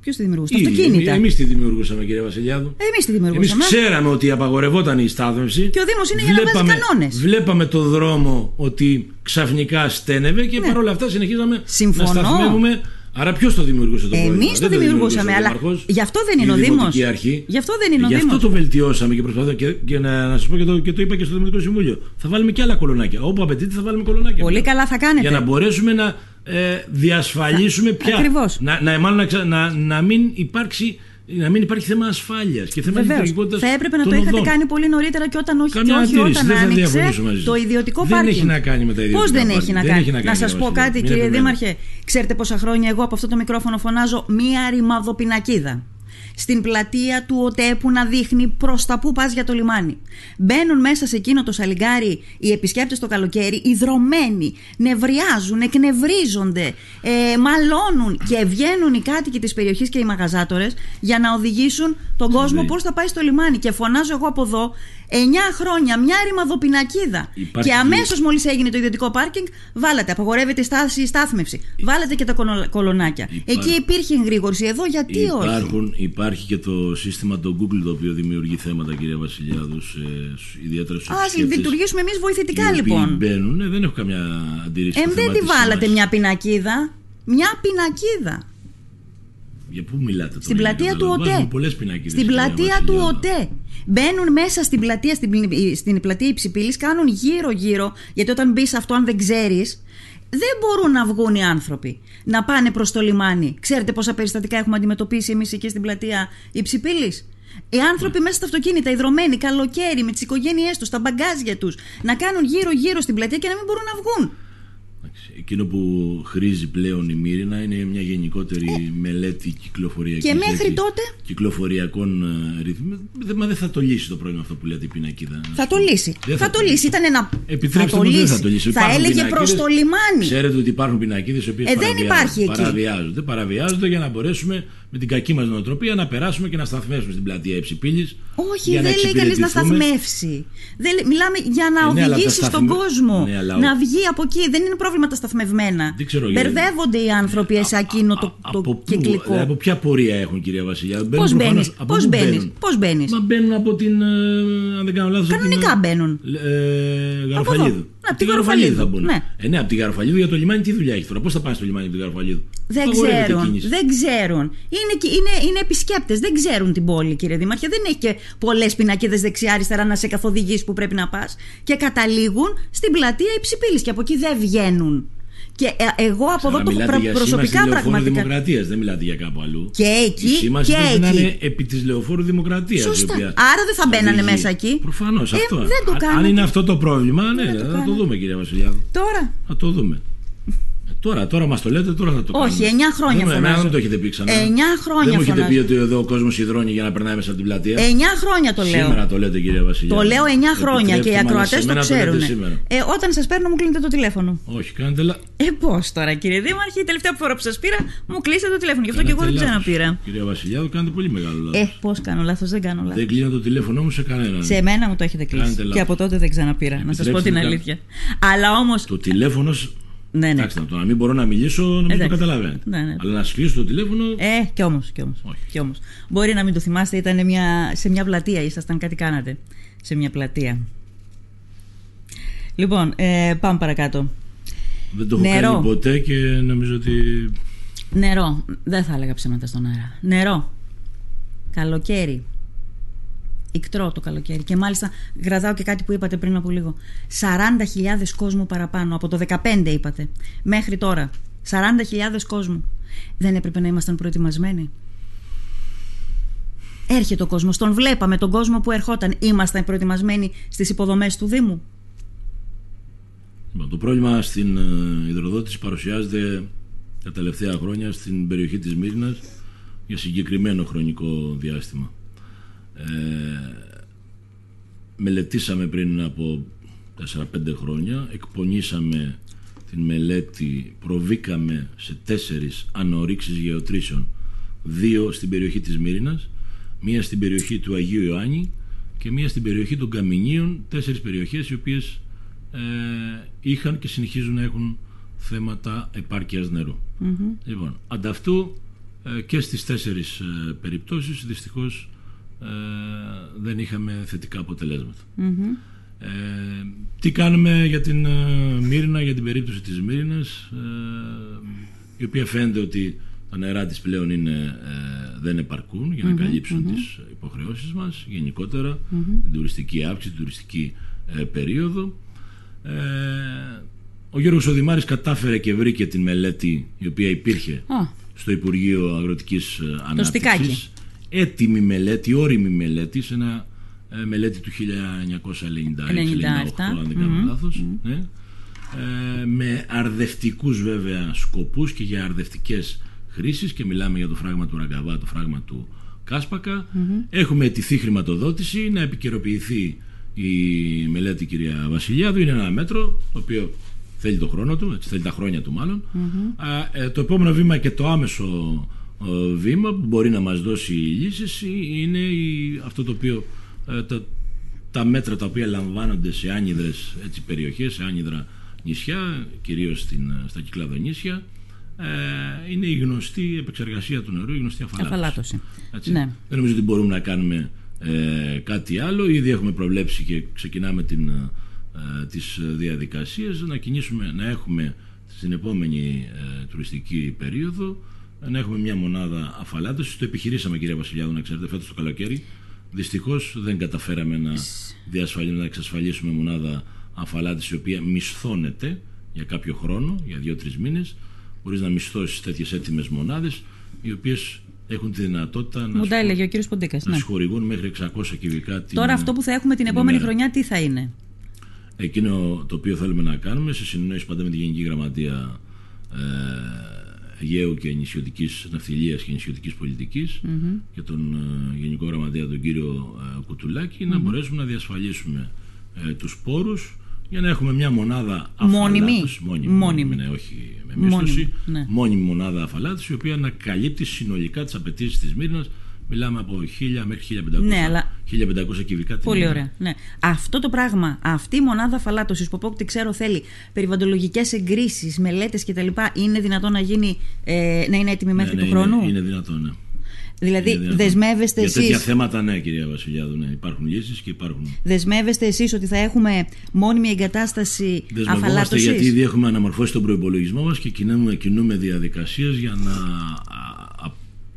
Ποιος τη δημιουργούσε, τα Ή- αυτοκίνητα. Εμείς τη δημιουργούσαμε, κυρία Βασιλιάδου. Εμείς τη Εμείς δημιουργούσαμε. ξέραμε ότι απαγορευόταν η στάθμευση. Και ο Δήμος είναι για να βάζει κανόνες. Βλέπαμε το δρόμο ότι ξαφνικά στένευε και παρόλα αυτά συνεχίζαμε Ναι. Συμφωνώ. να σταθμεύουμε. Άρα ποιος το δημιουργούσε το πρόβλημα; Εμείς το Δεν δημιουργούσαμε, αλλά Δήμαρχος, γι' αυτό δεν είναι η ο Δήμος. Δημοτική Αρχή. Γι' αυτό δεν είναι ο Γι' αυτό Δήμος. το βελτιώσαμε και προσπαθούμε. Και, και να, να σας πω και το, και το είπα και στο Δημοτικό Συμβούλιο. Θα βάλουμε και άλλα κολονάκια. Όπου απαιτείται θα βάλουμε κολονάκια. Πολύ καλά θα κάνετε. Για να μπορέσουμε να ε, διασφαλίσουμε πια. Ακριβώς. Να, να, μάλλον να, ξα- να, να μην υπάρξει. Να μην υπάρχει θέμα ασφάλειας και θέμα Βεβαίως. λειτουργικότητας Θα έπρεπε να το των είχατε οδών. κάνει πολύ νωρίτερα και όταν όχι, Καμιά και όχι αντίρρηση, όταν δεν θα άνοιξε διαφωνήσω μαζί σας. το ιδιωτικό Δεν πάρκινγκ. έχει να κάνει με τα ιδιωτικά Πώς δεν πάρκινγκ; έχει να Δεν κάνει; έχει να να κάνει, σα πω Βασίλη. κάτι, Μην κύριε επιμένετε. Δήμαρχε. Ξέρετε πόσα χρόνια εγώ από αυτό το μικρόφωνο φωνάζω; Μία ρημαδοπινακίδα. Στην πλατεία του ΟΤΕ που να δείχνει προς τα που πας για το λιμάνι. Μπαίνουν μέσα σε εκείνο το σαλιγκάρι οι επισκέπτες το καλοκαίρι, ιδρωμένοι, νευριάζουν, εκνευρίζονται, ε, μαλώνουν και βγαίνουν οι κάτοικοι της περιοχής και οι μαγαζάτορες για να οδηγήσουν τον κόσμο πώς θα πάει στο λιμάνι. Και φωνάζω εγώ από εδώ 9 χρόνια, μια ρημαδοπινακίδα. Υπάρχει- Και αμέσως μόλις έγινε το ιδιωτικό πάρκινγκ, βάλατε, απαγορεύεται η στάση, η στάθμευση. Βάλατε και τα κονο- κολονάκια. Υπάρχει- Εκεί υπήρχε εγρήγορση. Εδώ γιατί όχι; Υπάρχουν, υπάρχει και το σύστημα το Google το οποίο δημιουργεί θέματα, κυρία Βασιλιάδους, ε, σ- ιδιαίτερα στους Α λειτουργήσουμε εμείς βοηθητικά οι οποίοι λοιπόν. Μπαίνουν, ε, δεν έχω καμιά αντίρρηση. Ε, στο δεν θέμα τη της βάλατε σύμβασης. μια πινακίδα. Μια πινακίδα. Για πού μιλάτε τώρα, Στην για να πλατεία του καταλάβω. ΟΤΕ. Βάζουν πολλές πινακίδες, Στην κυρία πλατεία του Βασιλιάδου. ΟΤΕ. Μπαίνουν μέσα στην πλατεία, στην, πλη- στην πλατεία Υψηπύλης, κάνουν γύρω-γύρω, γιατί όταν μπεις αυτό, αν δεν ξέρεις, δεν μπορούν να βγουν οι άνθρωποι να πάνε προς το λιμάνι. Ξέρετε πόσα περιστατικά έχουμε αντιμετωπίσει εμείς εκεί στην πλατεία Υψηπύλης. Οι άνθρωποι μέσα στα αυτοκίνητα, ιδρωμένοι, καλοκαίρι, με τις οικογένειές τους, τα μπαγκάζια τους, να κάνουν γύρω-γύρω στην πλατεία και να μην μπορούν να βγουν. Εντάξει, Εκείνο που χρήζει πλέον η Μύρινα είναι μια γενικότερη μελέτη κυκλοφοριακής. Ε. Και μέχρι τότε; Κυκλοφοριακών ε, ρυθμών. Δεν- Μα δεν θα το λύσει το πρόβλημα αυτό που λέτε η πινακίδα. Θα το λύσει. Δεν θα, θα το το λύσει. Ήταν ένα. Επιτρέψτε θα το μου, δεν λύσει. θα το λύσει. Θα Υπάρχουν έλεγε προς πινακίδες- το λιμάνι. Ξέρετε ότι υπάρχουν πινακίδες οι οποίες Ε, δεν υπάρχει εκεί. παραβιάζονται. Παραβιάζονται για να μπορέσουμε με την κακή μας νοοτροπία να περάσουμε και να σταθμεύσουμε στην πλατεία Εψηπίλη. Όχι, δεν λέει κανείς να σταθμεύσει. Δεν λέει- μιλάμε για να Ε, ναι, αλλά τα οδηγήσει στον σταθμε- κόσμο. Ναι, αλλά ο- Να βγει από εκεί. Δεν είναι πρόβλημα τα σταθμευμένα. Δεν ξέρω, γιατί- Μπερδεύονται οι άνθρωποι σε εκείνο το, Α- το από πού, κυκλικό. δηλαδή, από ποια πορεία έχουν, κυρία Βασιλιά; Πώς Μπαίνουν μπαίνεις, προφανώς- από πώς πού μπαίνεις, μπαίνουν; πώς μπαίνεις; Μα μπαίνουν από την. ε, αν δεν κάνω λάθος. Κανονικά μπαίνουν. Ε, Γαροφαλίδου. Εδώ. Ναι, από τη Γαροφαλίδου, θα μπουν. ναι. Ε, ναι, από τη Γαροφαλίδου για το λιμάνι τι δουλειά έχει τώρα; Πώς θα πάνε στο λιμάνι από τη Γαροφαλίδου. Δεν Απαγορεύεται η ξέρουν. κίνηση. Δεν ξέρουν. Είναι, και- είναι, είναι επισκέπτες. Δεν ξέρουν την πόλη, κύριε Δήμαρχε. Δεν έχει και πολλές πινακίδες δεξιά-αριστερά να σε καθοδηγήσει που πρέπει να πας. Και καταλήγουν στην πλατεία Υψηπύλη. Και από εκεί δεν βγαίνουν. Και ε, εγώ από Άρα εδώ το μιλάτε πρα- για προσωπικά σήμανση λεωφόρου πραγματικά. Δημοκρατίας, δεν μιλάτε για κάπου αλλού. Και εκεί Η σήμανση και πρέπει να εκεί. είναι επί της λεωφόρου Δημοκρατίας. Σωστά. Άρα δεν θα μπαίνανε μέσα εκεί. Προφανώς Ε, αυτό. δεν το Αν- κάνατε. Αν είναι αυτό το πρόβλημα, ναι, Δεν το θα το κάνατε. δούμε, κυρία Βασιλιάδου. Τώρα. Θα το δούμε. Ε, Τώρα, τώρα μας το λέτε, τώρα θα το Όχι, κάνουμε. εννιά χρόνια δεν, μου- εμένα φωνάζω. δεν το έχετε πει ξανά. Εννιά χρόνια Δεν μου έχετε φωνάζω. πει ότι εδώ ο κόσμος υδρώνει για να περνάει μέσα από την πλατεία. 9 χρόνια το λέω. Σήμερα το λέτε, κυρία Βασιλιάδου. Το λέω 9 χρόνια και οι Επιτρέψτε μου, αλλά ακροατές σε το μένα ξέρουν. λέτε σήμερα. Ε, όταν σας παίρνω, μου κλείνετε το τηλέφωνο. Όχι, κάνετε λάθο. Ε, πώς τώρα, κύριε Δήμαρχε, η τελευταία φορά που σας πήρα, μου κλείσατε το τηλέφωνο. Γι' αυτό και εγώ δεν ξαναπήρα. Κυρία Βασιλιάδου, κάνετε πολύ μεγάλο λάθος. Ε, πώς κάνω λάθος, δεν κάνω λάθος. Δεν κλείνω το τηλέφωνό μου σε κανέναν. Σε μένα μου το έχετε κλείσει. Κάνετε λάθος. Και από τότε δεν ξαναπήρα, να σας πω Επιτρέψτε την μου, αλήθεια. Αλλά όμω. Το τηλέφωνο. Σ- Ναι, ναι. Εντάξει, το να μην μπορώ να μιλήσω, νομίζω το Εντάξει. καταλαβαίνετε. Ναι, ναι. Αλλά να σκλήσω το τηλέφωνο. Ε, κι όμως, κι όμως. Όχι. Κι όμως. Μπορεί να μην το θυμάστε, ήταν μια, σε μια πλατεία, ήσασταν κάτι κάνατε. Σε μια πλατεία. Λοιπόν, ε, πάμε παρακάτω. Δεν το έχω Νερό. κάνει ποτέ και νομίζω ότι. Νερό. Δεν θα έλεγα ψέματα στον αέρα. Νερό. Καλοκαίρι. Ικτρό το καλοκαίρι. Και μάλιστα γραδάω και κάτι που είπατε πριν από λίγο. 40.000 κόσμο παραπάνω. Από το 15 είπατε. Μέχρι τώρα. 40.000 κόσμο. Δεν έπρεπε να ήμασταν προετοιμασμένοι. Έρχεται ο κόσμος. Τον βλέπαμε τον κόσμο που ερχόταν. Ήμασταν προετοιμασμένοι στις υποδομές του Δήμου. Λοιπόν, το πρόβλημα στην ε, υδροδότηση παρουσιάζεται τα τελευταία χρόνια στην περιοχή της Μύρνας για συγκεκριμένο χρονικό διάστημα. Ε, μελετήσαμε πριν από 4-5 χρόνια, εκπονήσαμε την μελέτη, προβήκαμε σε τέσσερις ανορίξεις γεωτρήσεων, δύο στην περιοχή της Μύρινας, μία στην περιοχή του Αγίου Ιωάννη και μία στην περιοχή των Καμινίων, τέσσερις περιοχές οι οποίες ε, είχαν και συνεχίζουν να έχουν θέματα επάρκειας νερού. Λοιπόν, ανταυτού ε, και στις τέσσερις ε, περιπτώσεις δυστυχώς ε, δεν είχαμε θετικά αποτελέσματα. Ε, τι κάνουμε για την ε, Μύρινα, για την περίπτωση της Μύρινας ε, η οποία φαίνεται ότι τα νερά της πλέον είναι, ε, δεν επαρκούν για να καλύψουν τις υποχρεώσεις μας γενικότερα, την τουριστική αύξηση, την τουριστική ε, περίοδο. Ε, ο Γιώργος Οδημάρης κατάφερε και βρήκε την μελέτη η οποία υπήρχε Α. στο Υπουργείο Αγροτικής ε, Ανάπτυξης. στικάκι. Έτοιμη μελέτη, όριμη μελέτη, σε ένα ε, μελέτη του 1996-98, αν δεν κάνω λάθος. Ναι. Ε, με αρδευτικούς βέβαια σκοπούς και για αρδευτικές χρήσεις και μιλάμε για το φράγμα του Ραγκαβά, το φράγμα του κασπακα Έχουμε αιτηθεί χρηματοδότηση να επικαιροποιηθεί η μελέτη κυρία Βασιλιάδου. Είναι ένα μέτρο το οποίο θέλει το χρόνο του, έτσι, θέλει τα χρόνια του μαλλον ε, το επόμενο βήμα και το άμεσο βήμα που μπορεί να μας δώσει λύσεις είναι η, αυτό το οποίο ε, τα, τα μέτρα τα οποία λαμβάνονται σε άνυδρες έτσι, περιοχές, σε άνυδρα νησιά, κυρίως στην, στα Κυκλαδονήσια ε, είναι η γνωστή επεξεργασία του νερού, η γνωστή αφαλάτωση. αφαλάτωση. Ναι. Δεν νομίζω ότι μπορούμε να κάνουμε ε, κάτι άλλο. Ήδη έχουμε προβλέψει και ξεκινάμε την, ε, τις διαδικασίες να κινήσουμε, να έχουμε στην επόμενη ε, τουριστική περίοδο να έχουμε μια μονάδα αφαλάτωσης. Το επιχειρήσαμε κυρία Βασιλιάδου να ξέρετε φέτος το καλοκαίρι. Δυστυχώς δεν καταφέραμε να, να εξασφαλίσουμε μονάδα αφαλάτηση η οποία μισθώνεται για κάποιο χρόνο, για δύο-τρεις μήνες μπορεί να μισθώσει τέτοιες έτοιμες μονάδες, οι οποίες έχουν τη δυνατότητα να, τα έλεγε ο κύριος Ποντίκας, να ναι. μέχρι 600 κυβικά την Τώρα αυτό που θα έχουμε την επόμενη χρονιά τι θα είναι; Εκείνο το οποίο θέλουμε να κάνουμε σε συνεννόηση πάντα με τη Γενική Γραμματεία ε, Αιγαίου και Νησιωτικής Ναυτιλίας και Νησιωτικής και τον ε, Γενικό Γραμματέα τον κύριο ε, κουτουλακη να μπορέσουμε να διασφαλίσουμε ε, τους πόρους για να έχουμε μια μονάδα αφαλάτωση. Μόνιμη. Μόνιμη. Ναι, όχι με μίσθωση. Μόνιμη, ναι. μόνιμη μονάδα αφαλάτωση, η οποία να καλύπτει συνολικά τις απαιτήσεις της Μύρνα. Μιλάμε από 1000 μέχρι 1500, ναι, αλλά... 1500 κυβικά την Πολύ ωραία. Ναι. Αυτό το πράγμα, αυτή η μονάδα αφαλάτωση που από ό,τι ξέρω θέλει περιβαλλοντολογικές εγκρίσεις, μελέτες κτλ. Είναι δυνατόν να, γίνει, ε, να είναι έτοιμη μέχρι ναι, του ναι, χρόνου; Είναι, είναι δυνατόν, ναι. Δηλαδή, δεσμεύεστε εσεί. Για τέτοια θέματα, ναι, κυρία Βασιλιάδου, ναι. Υπάρχουν λύσεις και υπάρχουν. Δεσμεύεστε εσείς ότι θα έχουμε μόνιμη εγκατάσταση αφαλάτωσης; γιατί ήδη έχουμε αναμορφώσει τον προπολογισμό μας και κινούμε, κινούμε διαδικασίες για να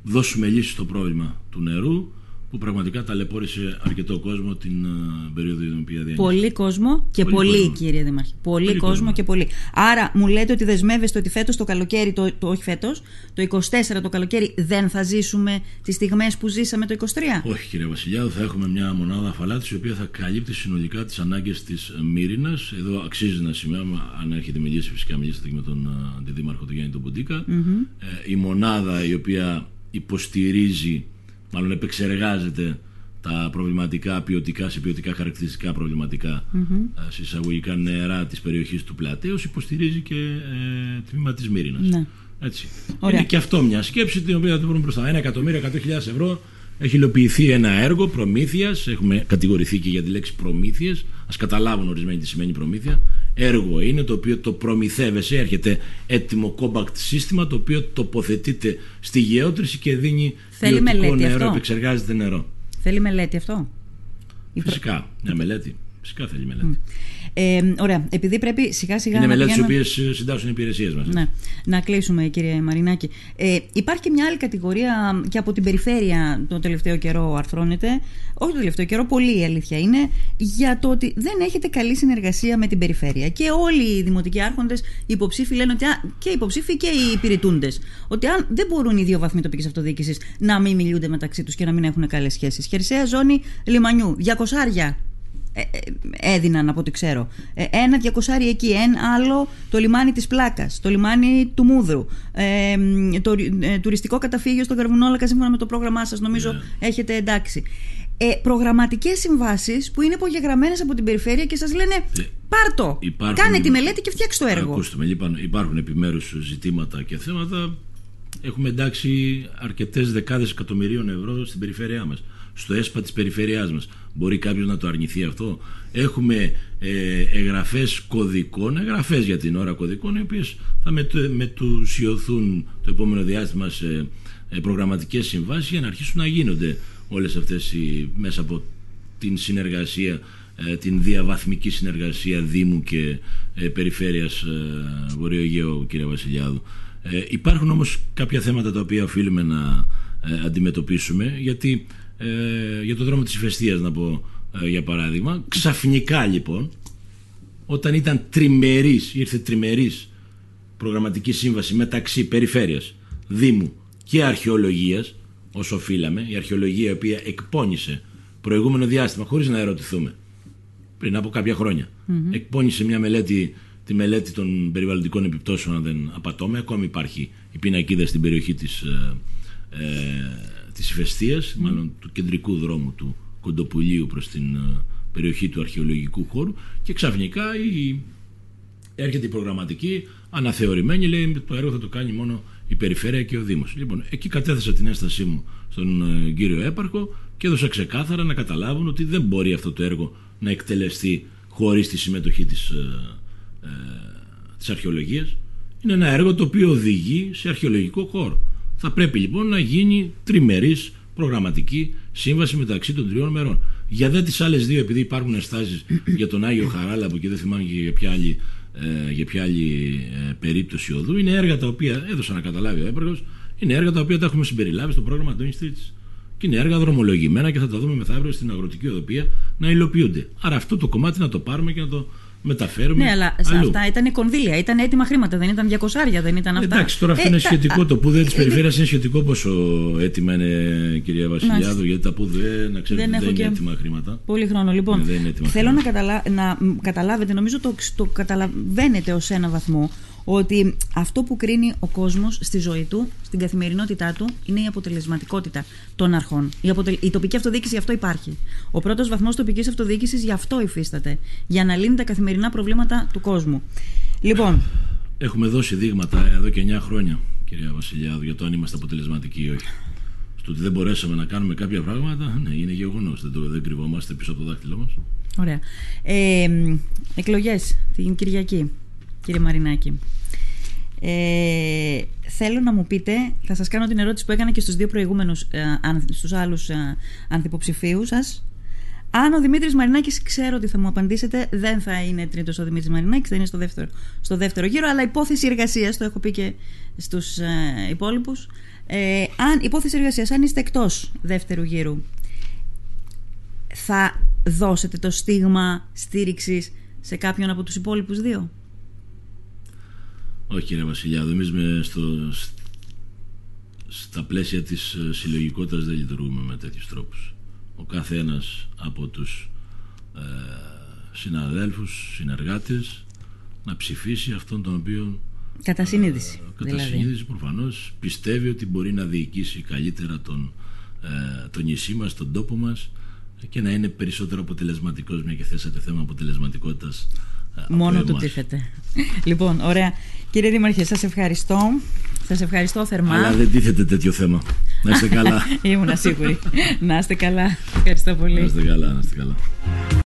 δώσουμε λύση στο πρόβλημα του νερού που πραγματικά ταλαιπώρησε αρκετό κόσμο την uh, περίοδο την οποία διανύσει. Πολύ κόσμο και πολύ, πολύ κύριε Δήμαρχε. Πολύ, πολύ κόσμο, κόσμο, και πολύ. Άρα μου λέτε ότι δεσμεύεστε ότι φέτος το καλοκαίρι, το, το, όχι φέτος, το 24 το καλοκαίρι δεν θα ζήσουμε τις στιγμές που ζήσαμε το 23. Όχι κύριε Βασιλιάδου, θα έχουμε μια μονάδα αφαλάτη η οποία θα καλύπτει συνολικά τις ανάγκες της Μύρινας. Εδώ αξίζει να σημαίνουμε, αν έχετε μιλήσει, φυσικά μιλήσατε και με τον uh, αντιδήμαρχο του Γιάννη τον Ποντίκα. Mm-hmm. Ε, η μονάδα η οποία υποστηρίζει μάλλον επεξεργάζεται τα προβληματικά ποιοτικά σε ποιοτικά χαρακτηριστικά προβληματικά mm-hmm. συσσαγωγικά νερά της περιοχής του Πλατέως υποστηρίζει και ε, τμήμα της Μύρινας. Ναι. Έτσι. Είναι και αυτό μια σκέψη την οποία θα βρούμε μπροστά. Ένα εκατομμύριο, εκατό χιλιάδες ευρώ έχει υλοποιηθεί ένα έργο προμήθειας. Έχουμε κατηγορηθεί και για τη λέξη προμήθειες. Α καταλάβουν ορισμένοι τι σημαίνει προμήθεια. Έργο είναι το οποίο το προμηθεύεσαι, έρχεται έτοιμο compact σύστημα το οποίο τοποθετείται στη γεώτρηση και δίνει Θέλει μελέτη νερό, αυτό; επεξεργάζεται νερό. Θέλει μελέτη αυτό; Φυσικά, μια μελέτη. Φυσικά θέλει μελέτη. Ε, ωραία. Επειδή πρέπει σιγά σιγά. Είναι μελέτες οι οποίες συντάσσουν οι υπηρεσίες μας. Ναι. Να κλείσουμε, κύριε Μαρινάκη. Ε, υπάρχει και μια άλλη κατηγορία και από την περιφέρεια το τελευταίο καιρό αρθρώνεται. Όχι το τελευταίο καιρό, πολύ η αλήθεια είναι. Για το ότι δεν έχετε καλή συνεργασία με την περιφέρεια. Και όλοι οι δημοτικοί άρχοντες, οι υποψήφοι λένε ότι. και οι υποψήφοι και οι υπηρετούντες. Ότι αν δεν μπορούν οι δύο βαθμοί τοπικής αυτοδιοίκησης να μην μιλούνται μεταξύ τους και να μην έχουν καλές σχέσεις. Χερσαία ζώνη λιμανιού. 200 ε, ε, έδιναν από ό,τι ξέρω. Ε, ένα διακοσάρι εκεί, ένα άλλο το λιμάνι της Πλάκας, το λιμάνι του Μούδρου, το τουριστικό καταφύγιο στο Καρβουνόλακα σύμφωνα με το πρόγραμμά σας νομίζω yeah. Ναι. έχετε εντάξει. Ε, προγραμματικές συμβάσεις που είναι υπογεγραμμένες από την περιφέρεια και σας λένε πάρτο, κάνε τη μελέτη και φτιάξτε το έργο. Ακούστε με, λοιπόν, υπάρχουν επιμέρους ζητήματα και θέματα. Έχουμε εντάξει αρκετές δεκάδες εκατομμυρίων ευρώ στην περιφέρειά μας στο ΕΣΠΑ της περιφέρειάς μας. Μπορεί κάποιος να το αρνηθεί αυτό; Έχουμε ε, εγγραφές κωδικών, εγγραφές για την ώρα κωδικών, οι οποίες θα μετουσιωθούν το επόμενο διάστημα σε ε, προγραμματικές συμβάσεις για να αρχίσουν να γίνονται όλες αυτές οι, μέσα από την συνεργασία ε, την διαβαθμική συνεργασία Δήμου και ε, Περιφέρειας ε, Βορειοαιγαίου κύριε Βασιλιάδου. Ε, υπάρχουν όμως κάποια θέματα τα οποία οφείλουμε να ε, αντιμετωπίσουμε γιατί ε, για το δρόμο της Ηφαιστείας να πω ε, για παράδειγμα. Ξαφνικά λοιπόν όταν ήταν τριμερής ήρθε τριμερής προγραμματική σύμβαση μεταξύ περιφέρειας, Δήμου και αρχαιολογίας όσο οφείλαμε η αρχαιολογία η οποία εκπώνησε προηγούμενο διάστημα χωρίς να ερωτηθούμε πριν από κάποια χρόνια εκπώνησε μια μελέτη τη μελέτη των περιβαλλοντικών επιπτώσεων αν δεν απατώμε. Ακόμη υπάρχει η πινακίδα στην περιοχή της ε, ε της Ηφαιστείας, μάλλον του κεντρικού δρόμου του Κοντοπουλίου προς την περιοχή του αρχαιολογικού χώρου και ξαφνικά η, έρχεται η προγραμματική αναθεωρημένη, λέει το έργο θα το κάνει μόνο η Περιφέρεια και ο Δήμος. Λοιπόν, εκεί κατέθεσα την έστασή μου στον ε, κύριο Έπαρχο και έδωσα ξεκάθαρα να καταλάβουν ότι δεν μπορεί αυτό το έργο να εκτελεστεί χωρίς τη συμμετοχή της, ε, ε, της αρχαιολογίας. Είναι ένα έργο το οποίο οδηγεί σε αρχαιολογικό χώρο. Θα πρέπει λοιπόν να γίνει τριμερής προγραμματική σύμβαση μεταξύ των τριών μερών. Για δε τις άλλες δύο, επειδή υπάρχουν ενστάσεις για τον Άγιο Χαράλαμπο και δεν θυμάμαι και για ποια άλλη, ε, για ποια άλλη ε, περίπτωση οδού, είναι έργα τα οποία έδωσα να καταλάβει ο έπρεπος, είναι έργα τα οποία τα έχουμε συμπεριλάβει στο πρόγραμμα του Streets. Και είναι έργα δρομολογημένα και θα τα δούμε μεθαύριο στην αγροτική οδοπία να υλοποιούνται. Άρα αυτό το κομμάτι να το πάρουμε και να το μεταφέρουμε. Ναι, αλλά σε αυτά ήταν κονδύλια, ήταν έτοιμα χρήματα, δεν ήταν 200 δεν ήταν αυτά. Εντάξει, τώρα αυτό ε, είναι σχετικό. Το που δεν της περιφέρειας είναι σχετικό πόσο έτοιμα είναι, κυρία Βασιλιάδου, γιατί τα που δεν, να ξέρετε, δεν, δεν είναι έτοιμα χρήματα. Πολύ χρόνο. Λοιπόν, ναι, θέλω να, καταλα... να καταλάβετε, νομίζω το, το καταλαβαίνετε ως ένα βαθμό, ότι αυτό που κρίνει ο κόσμος στη ζωή του, στην καθημερινότητά του, είναι η αποτελεσματικότητα των αρχών. Η, αποτε... η τοπική αυτοδιοίκηση γι' αυτό υπάρχει. Ο πρώτος βαθμός τοπικής αυτοδιοίκησης γι' αυτό υφίσταται. Για να λύνει τα καθημερινά προβλήματα του κόσμου. Λοιπόν. Έχουμε δώσει δείγματα εδώ και 9 χρόνια, κυρία Βασιλιάδου, για το αν είμαστε αποτελεσματικοί ή όχι. Στο ότι δεν μπορέσαμε να κάνουμε κάποια πράγματα, ναι, είναι γεγονός. Δεν, δεν κρυβόμαστε πίσω από το δάχτυλό μας. Ωραία. Ε, Εκλογές την Κυριακή κύριε Μαρινάκη. Ε, θέλω να μου πείτε, θα σας κάνω την ερώτηση που έκανα και στους δύο προηγούμενους, ε, στους άλλους ε, ανθυποψηφίους σας. Αν ο Δημήτρης Μαρινάκης, ξέρω ότι θα μου απαντήσετε, δεν θα είναι τρίτος ο Δημήτρης Μαρινάκης, θα είναι στο δεύτερο, στο δεύτερο γύρο, αλλά υπόθεση εργασίας, το έχω πει και στους ε, υπόλοιπους. Ε, αν, υπόθεση εργασίας, αν είστε εκτός δεύτερου γύρου, θα δώσετε το στίγμα στήριξης σε κάποιον από τους υπόλοιπους δύο; Όχι κύριε Βασιλιάδου, εμείς στο, στα πλαίσια της ε, συλλογικότητας δεν λειτουργούμε με τέτοιους τρόπους. Ο κάθε ένας από τους ε, συναδέλφους, συνεργάτες να ψηφίσει αυτόν τον οποίο Κατά συνείδηση. Ε, κατά δηλαδή. συνείδηση προφανώς πιστεύει ότι μπορεί να διοικήσει καλύτερα τον, ε, το νησί μας, τον τόπο μας και να είναι περισσότερο αποτελεσματικός μια και θέσατε θέμα αποτελεσματικότητας Μόνο του τίθεται. λοιπόν, ωραία. Κύριε Δήμαρχε, σας ευχαριστώ. Σας ευχαριστώ θερμά. Αλλά δεν τίθεται τέτοιο θέμα. Να είστε καλά. <laughs> Ήμουνα σίγουρη. να είστε καλά. Ευχαριστώ πολύ. Να είστε καλά, να είστε καλά.